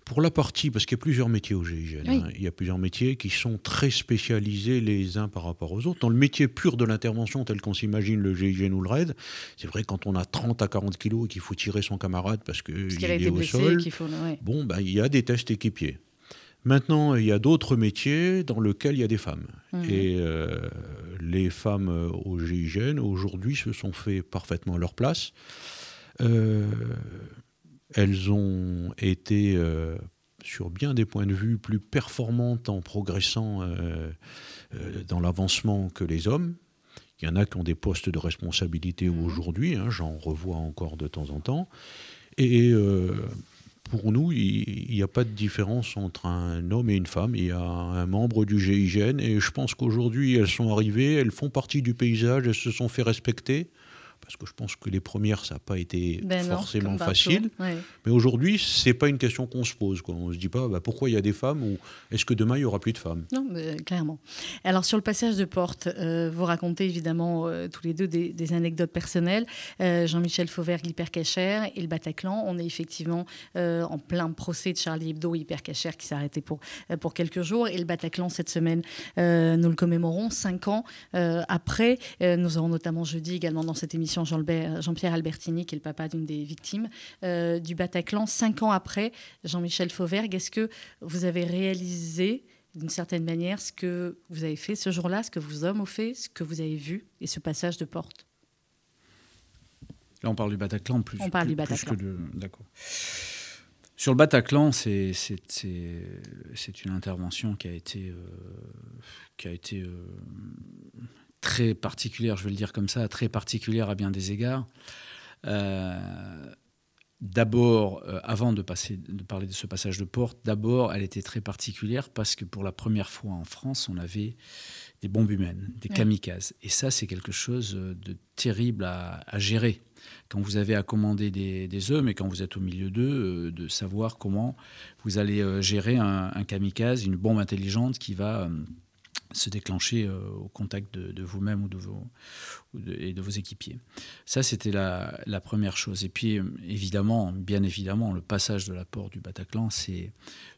Pour la partie, parce qu'il y a plusieurs métiers au GIGN, hein, il y a plusieurs métiers qui sont très spécialisés les uns par rapport aux autres. Dans le métier pur de l'intervention, tel qu'on s'imagine le GIGN ou le RAID, c'est vrai quand on a 30 à 40 kilos et qu'il faut tirer son camarade parce qu'il est au sol, bon, ben, il y a des tests équipiers. Maintenant, il y a d'autres métiers dans lesquels il y a des femmes. Mhm. Et euh, les femmes euh, au GIGN, aujourd'hui, se sont fait parfaitement leur place. Euh, elles ont été, sur bien des points de vue, plus performantes en progressant dans l'avancement que les hommes. Il y en a qui ont des postes de responsabilité mhm. aujourd'hui, hein, j'en revois encore de temps en temps. Et pour nous, il n'y a pas de différence entre un homme et une femme. Il y a un membre du GIGN et je pense qu'aujourd'hui, elles sont arrivées, elles font partie du paysage, elles se sont fait respecter parce que je pense que les premières, ça n'a pas été ben forcément facile. Mais aujourd'hui, ce n'est pas une question qu'on se pose. On ne se dit pas bah, pourquoi il y a des femmes ou est-ce que demain, il n'y aura plus de femmes? Non, mais, clairement. Alors, sur le passage de porte, euh, vous racontez évidemment euh, tous les deux des, anecdotes personnelles. Euh, Jean-Michel Fauvert, l'hypercachère et le Bataclan. On est effectivement en plein procès de Charlie Hebdo, hypercachère, qui s'est arrêté pour, pour quelques jours. Et le Bataclan, cette semaine, nous le commémorons cinq ans après. nous aurons notamment jeudi également dans cette émission Jean-Pierre Albertini, qui est le papa d'une des victimes euh, du Bataclan. Cinq ans après, Jean-Michel Fauvergue, est-ce que vous avez réalisé d'une certaine manière ce que vous avez fait ce jour-là, ce que vos hommes ont fait, ce que vous avez vu et ce passage de porte? Là, on parle du Bataclan plus. On parle du Bataclan. D'accord. Sur le Bataclan, c'est une intervention qui a été, euh, qui a été euh, très particulière, je vais le dire comme ça, très particulière à bien des égards. Euh, d'abord, euh, avant de, passer, de parler de ce passage de porte, d'abord, elle était très particulière parce que pour la première fois en France, on avait des bombes humaines, des kamikazes. Et ça, c'est quelque chose de terrible à, gérer. Quand vous avez à commander des, hommes et quand vous êtes au milieu d'eux, euh, de savoir comment vous allez gérer un, un, kamikaze, une bombe intelligente qui va se déclencher euh, au contact de, vous-même ou de vos, et de vos équipiers. Ça, c'était la, première chose. Et puis, évidemment, bien évidemment, le passage de la porte du Bataclan, c'est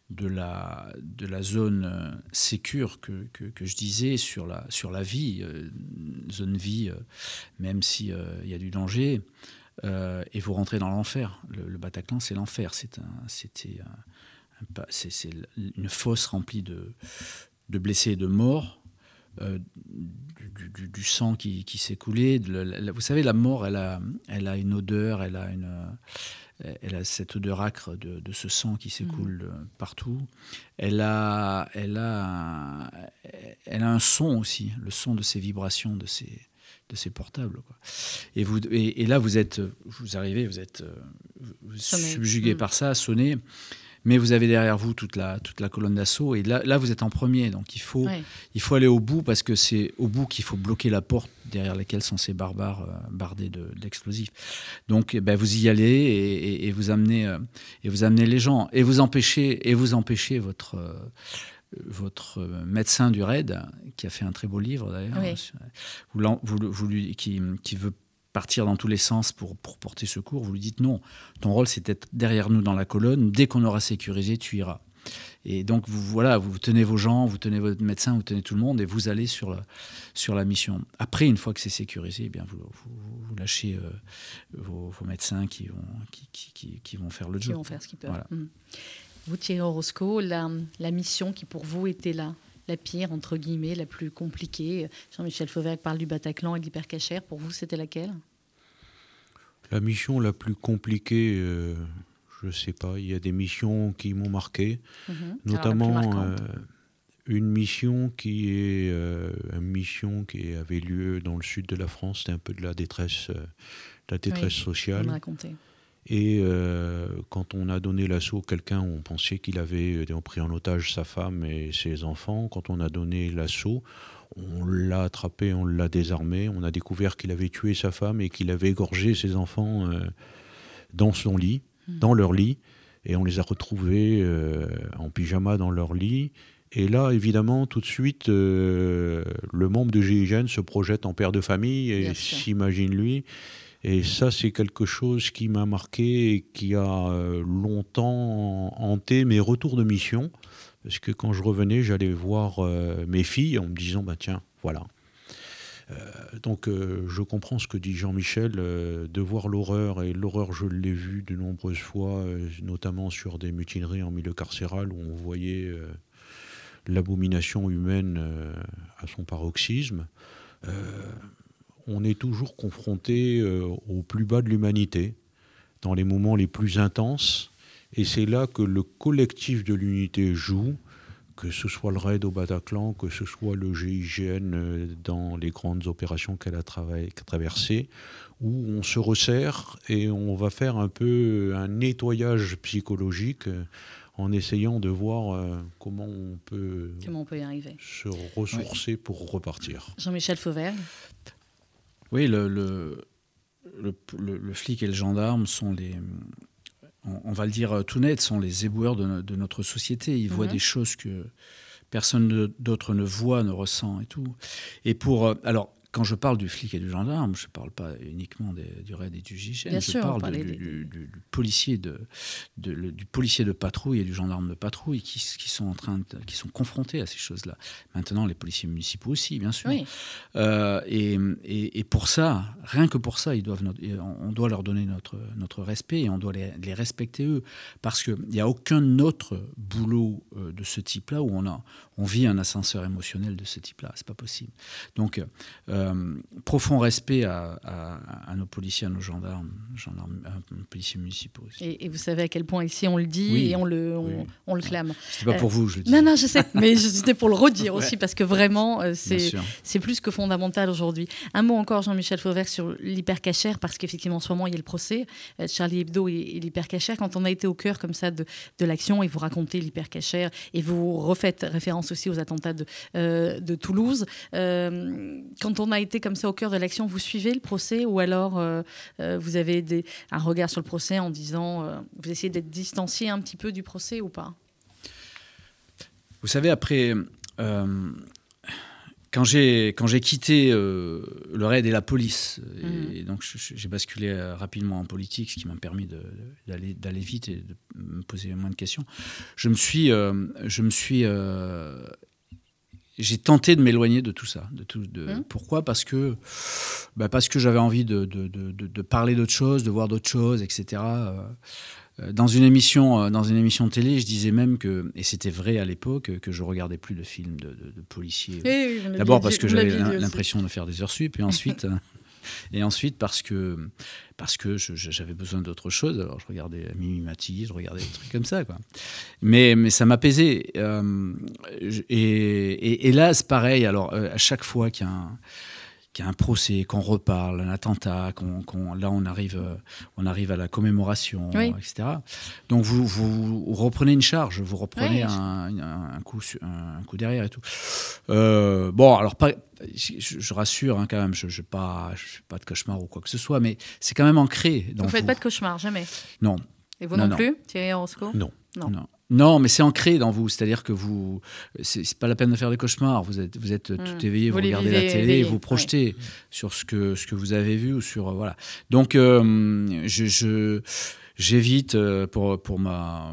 de la, de la zone euh, sécure que, que, je disais sur la, sur la vie, euh, zone vie, même s'il il y a du danger, et vous rentrez dans l'enfer. Le, Bataclan, c'est l'enfer. C'était c'est une fosse remplie de, de blessés et de morts, euh, du, sang qui, qui s'est coulé. vous savez, la mort, elle a, elle a une odeur, elle a, une, elle a cette odeur acre de, ce sang qui s'écoule mmh. partout. Elle a, elle, a un, elle a un son aussi, le son de ces vibrations, de ces, de ces portables. Quoi. Et, vous, et, là, vous êtes, vous arrivez, vous êtes subjugué mmh. par ça, sonné mais vous avez derrière vous toute la, toute la colonne d'assaut. Et là, là, vous êtes en premier. Donc il faut, il faut aller au bout parce que c'est au bout qu'il faut bloquer la porte derrière laquelle sont ces barbares euh, bardés d'explosifs. donc eh ben, vous y allez et, vous amenez, euh, et vous amenez les gens. Et vous empêchez, et vous empêchez votre. Euh, votre médecin du RAID, qui a fait un très beau livre d'ailleurs, vous, vous, qui, qui veut partir dans tous les sens pour, pour porter secours, vous lui dites non, ton rôle c'est d'être derrière nous dans la colonne, dès qu'on aura sécurisé, tu iras. Et donc, vous, voilà, vous tenez vos gens, vous tenez votre médecin, vous tenez tout le monde et vous allez sur la, sur la mission. Après, une fois que c'est sécurisé, eh bien, vous, vous, lâchez euh, vos, médecins qui vont, qui, qui, qui, vont faire le job. Qui vont faire ce qu'ils peuvent. Mmh. Vous, Thierry Orosco, la, la mission qui pour vous était là la pire, entre guillemets, la plus compliquée Jean-Michel Fauvergue parle du Bataclan et de l'hypercachère. Pour vous, c'était laquelle? La mission la plus compliquée, euh, je ne sais pas. Il y a des missions qui m'ont marqué, mhm. notamment euh, une mission qui est euh, une mission qui avait lieu dans le sud de la France. C'était un peu de la détresse, la détresse sociale. Et euh, quand on a donné l'assaut à quelqu'un, on pensait qu'il avait euh, pris en otage sa femme et ses enfants. Quand on a donné l'assaut, on l'a attrapé, on l'a désarmé. On a découvert qu'il avait tué sa femme et qu'il avait égorgé ses enfants euh, dans son lit, hmm. dans leur lit. Et on les a retrouvés en pyjama dans leur lit. Et là, évidemment, tout de suite, le membre de GIGN se projette en père de famille et s'imagine lui. Et ça, c'est quelque chose qui m'a marqué et qui a euh, longtemps hanté mes retours de mission. Parce que quand je revenais, j'allais voir euh, mes filles en me disant, bah, tiens, voilà. Euh, donc je comprends ce que dit Jean-Michel, de voir l'horreur, et l'horreur je l'ai vu de nombreuses fois, notamment sur des mutineries en milieu carcéral où on voyait l'abomination humaine à son paroxysme on est toujours confronté euh, au plus bas de l'humanité, dans les moments les plus intenses. Et c'est là que le collectif de l'unité joue, que ce soit le raid au Bataclan, que ce soit le GIGN euh, dans les grandes opérations qu'elle a, traversées, où on se resserre et on va faire un peu un nettoyage psychologique euh, en essayant de voir comment on peut, comment on peut y arriver. se ressourcer pour repartir. Jean-Michel Fauvert oui, le, le, le, flic et le gendarme sont les, on, va le dire tout net, sont les éboueurs de, notre société. Ils voient mhm. des choses que personne d'autre ne voit, ne ressent et tout. Et pour, euh, alors, quand je parle du flic et du gendarme, je ne parle pas uniquement du RAID et du GIGN, je parle du, policier de, du policier de patrouille et du gendarme de patrouille qui, qui sont en train qui sont confrontés à ces choses-là. Maintenant, les policiers municipaux aussi, bien sûr. Euh, et, et, pour ça, rien que pour ça, ils doivent, on doit leur donner notre, notre respect et on doit les, les respecter eux. Parce qu'il n'y a aucun autre boulot euh, de ce type-là où on, a, on vit un ascenseur émotionnel de ce type-là. C'est pas possible. Donc, euh, profond respect à, nos policiers, à nos gendarmes, gendarmes nos policiers municipaux. Aussi. Et, vous savez à quel point ici on le dit et on le, on, le clame. C'était pas pour vous, je le dis. Non, non, je sais, mais c'était pour le redire aussi parce que vraiment, euh, c'est plus que fondamental aujourd'hui. Un mot encore, Jean-Michel Fauvert, sur l'hypercachère, parce qu'effectivement, en ce moment, il y a le procès, euh, Charlie Hebdo et, et l'hypercachère. Quand on a été au cœur comme ça de, de l'action et vous racontez l'hypercachère et vous refaites référence aussi aux attentats de, de Toulouse, quand on a été comme ça au cœur de l'action, vous suivez le procès ou alors euh, euh, vous avez des, un regard sur le procès en disant, euh, vous essayez d'être distancié un petit peu du procès ou pas? Vous savez, après, quand j'ai quand j'ai quitté le raid et la police, et, mmh. donc j'ai basculé rapidement en politique, ce qui m'a permis d'aller d'aller vite et de me poser moins de questions. Je me suis je me suis j'ai tenté de m'éloigner de tout ça. De tout, de, mmh. Pourquoi? Parce que, bah parce que j'avais envie de, de, de parler d'autres choses, de voir d'autres choses, etc. Euh, euh, dans une émission, euh, dans une émission de télé, je disais même que, et c'était vrai à l'époque, que je regardais plus de films de, policiers. D'abord parce que j'avais l'impression de faire des heures sup, et ensuite, et ensuite parce que parce que j'avais besoin d'autre chose. Alors je regardais Mimi Mati, je regardais des trucs comme ça. Quoi. Mais, mais ça m'apaisait. Euh, et, et, là, c'est pareil. Alors euh, à chaque fois qu'il y a un qu'il y a un procès, qu'on reparle, un attentat, qu'on, là on arrive, euh, on arrive à la commémoration, etc. Donc vous, vous, reprenez une charge, vous reprenez un, un, coup, un coup derrière et tout. Euh, bon, alors pas, je, rassure hein, quand même, je n'ai pas, pas de cauchemar ou quoi que ce soit, mais c'est quand même ancré. vous ne faites pas de cauchemar, jamais Non. Et vous non, plus, Thierry Orozco Non. Non. Non, mais c'est ancré dans vous. C'est-à-dire que vous, c'est pas la peine de faire des cauchemars. Vous êtes, vous êtes tout Mm. éveillé, vous, regardez vivez la télé, éveillés, vous projetez sur ce que ce que vous avez vu ou sur euh, voilà. Donc, euh, je- j'évite euh, pour pour ma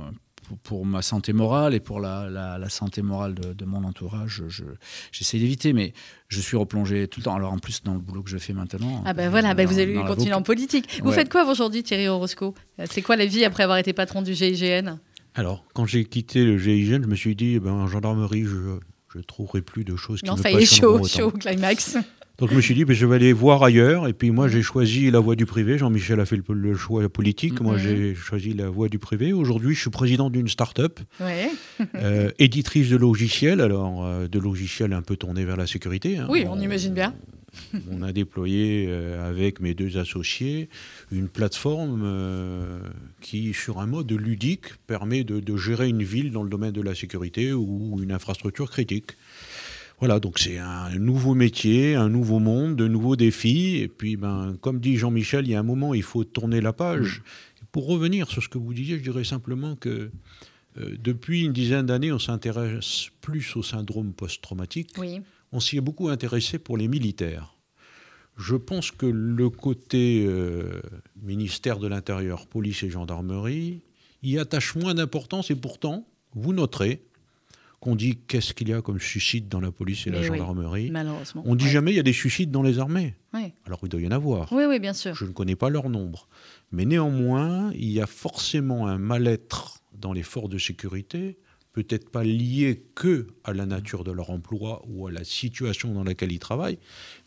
pour, ma santé morale et pour la, la, la santé morale de, de mon entourage, je- j'essaie d'éviter, mais je suis replongé tout le temps. Alors en plus, dans le boulot que je fais maintenant. Ah ben voilà, ben dans- vous allez continuer en politique. Vous Ouais. faites quoi aujourd'hui, Thierry Orosco C'est quoi la vie après avoir été patron du GIGN Alors, quand j'ai quitté le GIGN, je me suis dit, eh ben, en gendarmerie, je ne trouverai plus de choses qui Non, me ça y est, chaud, chaud, climax. Donc je me suis dit, ben, je vais aller voir ailleurs. Et puis moi, j'ai choisi la voie du privé. Jean-Michel a fait le, le choix politique. Moi, j'ai choisi la voie du privé. Aujourd'hui, je suis président d'une start-up, Ouais. euh, éditrice de logiciels. Alors, euh, de logiciels un peu tournés vers la sécurité. hein. Oui, on imagine bien. On a déployé euh, avec mes deux associés une plateforme euh, qui, sur un mode ludique, permet de, de gérer une ville dans le domaine de la sécurité ou une infrastructure critique. Voilà, donc c'est un nouveau métier, un nouveau monde, de nouveaux défis. Et puis, ben, comme dit Jean-Michel, il y a un moment, il faut tourner la page. Pour revenir sur ce que vous disiez, je dirais simplement que euh, depuis une dizaine d'années, on s'intéresse plus au syndrome post-traumatique Oui. On s'y est beaucoup intéressé pour les militaires. Je pense que le côté euh, ministère de l'Intérieur, police et gendarmerie y attache moins d'importance et pourtant, vous noterez qu'on dit qu'est-ce qu'il y a comme suicide dans la police et la oui, gendarmerie. Malheureusement. On dit Ouais. jamais il y a des suicides dans les armées. Ouais. Alors il doit y en avoir. Oui, oui, bien sûr. Je ne connais pas leur nombre. Mais néanmoins, il y a forcément un mal-être dans les forces de sécurité, peut-être pas lié que à la nature de leur emploi ou à la situation dans laquelle ils travaillent,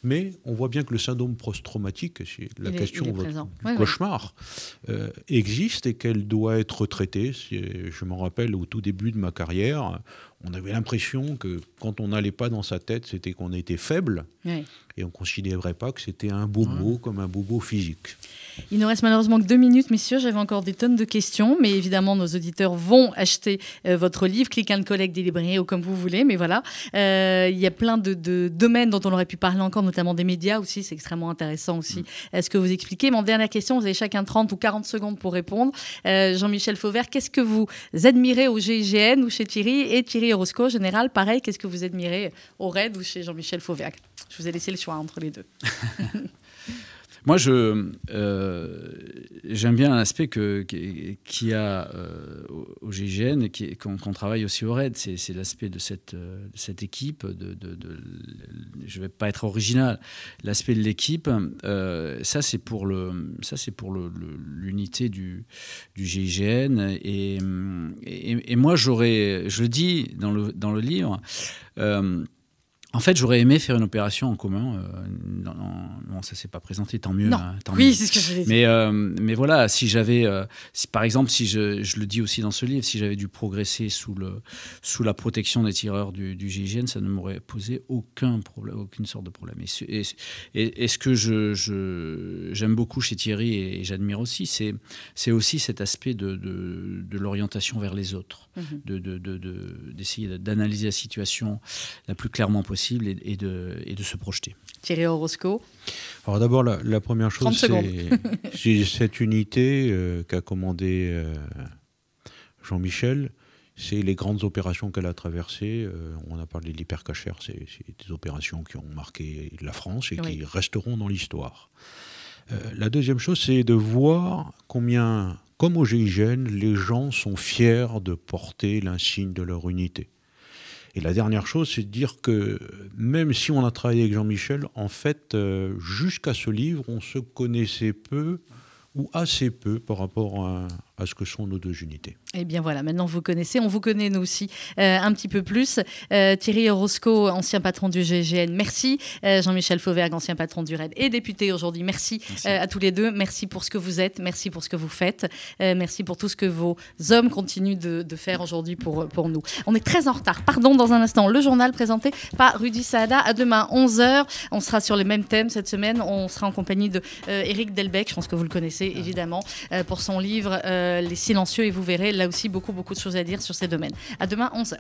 mais on voit bien que le syndrome post-traumatique, c'est la Il question est ouais. cauchemar, euh, existe et qu'elle doit être traitée. Je m'en rappelle au tout début de ma carrière, on avait l'impression que quand on n'allait pas dans sa tête, c'était qu'on était faible Ouais. et on ne considérait pas que c'était un bobo comme un bobo physique. Il nous reste malheureusement que deux minutes, messieurs. J'avais encore des tonnes de questions, mais évidemment, nos auditeurs vont acheter euh, votre livre, Click and Collect des librairies ou comme vous voulez. Mais voilà, Euh, il y a plein de, de domaines dont on aurait pu parler encore, notamment des médias aussi. C'est extrêmement intéressant aussi euh, ce que vous expliquez. Mon dernière question, vous avez chacun 30 ou 40 secondes pour répondre. Euh, Jean-Michel Fauvert, qu'est-ce que vous admirez au GIGN ou chez Thierry Et Thierry Orosco, général, pareil, qu'est-ce que vous admirez au RAID ou chez Jean-Michel Fauvert Je vous ai laissé le choix entre les deux. Moi, je euh, j'aime bien l'aspect que qui qu'il y a euh, au, GIGN et qu'on travaille aussi au RAID. C'est l'aspect de cette euh, équipe. Je vais pas être original. L'aspect de l'équipe, ça c'est pour le ça c'est pour l'unité du du GIGN et, et, et moi j'aurais je le dis dans le dans le livre. En fait, j'aurais aimé faire une opération en commun. euh, non, non, ça s'est pas présenté, tant mieux. Non. hein, tant Oui, c'est ce que je voulais dire. Mais, euh, mais voilà, si j'avais, euh, si, par exemple, si je, je le dis aussi dans ce livre, si j'avais dû progresser sous, le, sous la protection des tireurs du, du GIGN, ça ne m'aurait posé aucun problème, aucune sorte de problème. Et, ce- et, et- ce que je, je- j'aime beaucoup chez Thierry et, et j'admire aussi, c'est, c'est aussi cet aspect de, de, de l'orientation vers les autres, de- de- d'essayer d'analyser la situation la plus clairement possible et, et de, et de se projeter. Thierry Orosco. Alors d'abord, la, la première 30 chose, c'est cette unité euh, qu'a commandé euh, Jean-Michel. C'est les grandes opérations qu'elle a traversées. Euh, on a parlé de l'hypercachère. C'est des opérations qui ont marqué la France et Oui. qui resteront dans l'histoire. Euh, la deuxième chose, c'est de voir combien, comme au GIGN, les gens sont fiers de porter l'insigne de leur unité. Et la dernière chose, c'est de dire que même si on a travaillé avec Jean-Michel, en fait, euh, jusqu'à ce livre, on se connaissait peu ou assez peu par rapport à, à ce que sont nos deux unités. Eh bien voilà, maintenant vous connaissez, on vous connaît nous aussi euh, un petit peu plus. Euh, Thierry Orosco, ancien patron du GGN, merci. Euh, Jean-Michel Fauvergue, ancien patron du RAID et député aujourd'hui, merci, Merci. à tous les deux. Merci pour ce que vous êtes, merci pour ce que vous faites, merci pour tout ce que vos hommes continuent de, de faire aujourd'hui pour, pour nous. On est très en retard, pardon, dans un instant. Le journal présenté par Rudy Saada. À demain, 11h. On sera sur les mêmes thèmes cette semaine. On sera en compagnie de Éric Delbecq, je pense que vous le connaissez évidemment, pour son livre euh, les Silencieux et vous verrez là aussi beaucoup beaucoup de choses à dire sur ces domaines. À demain 11h.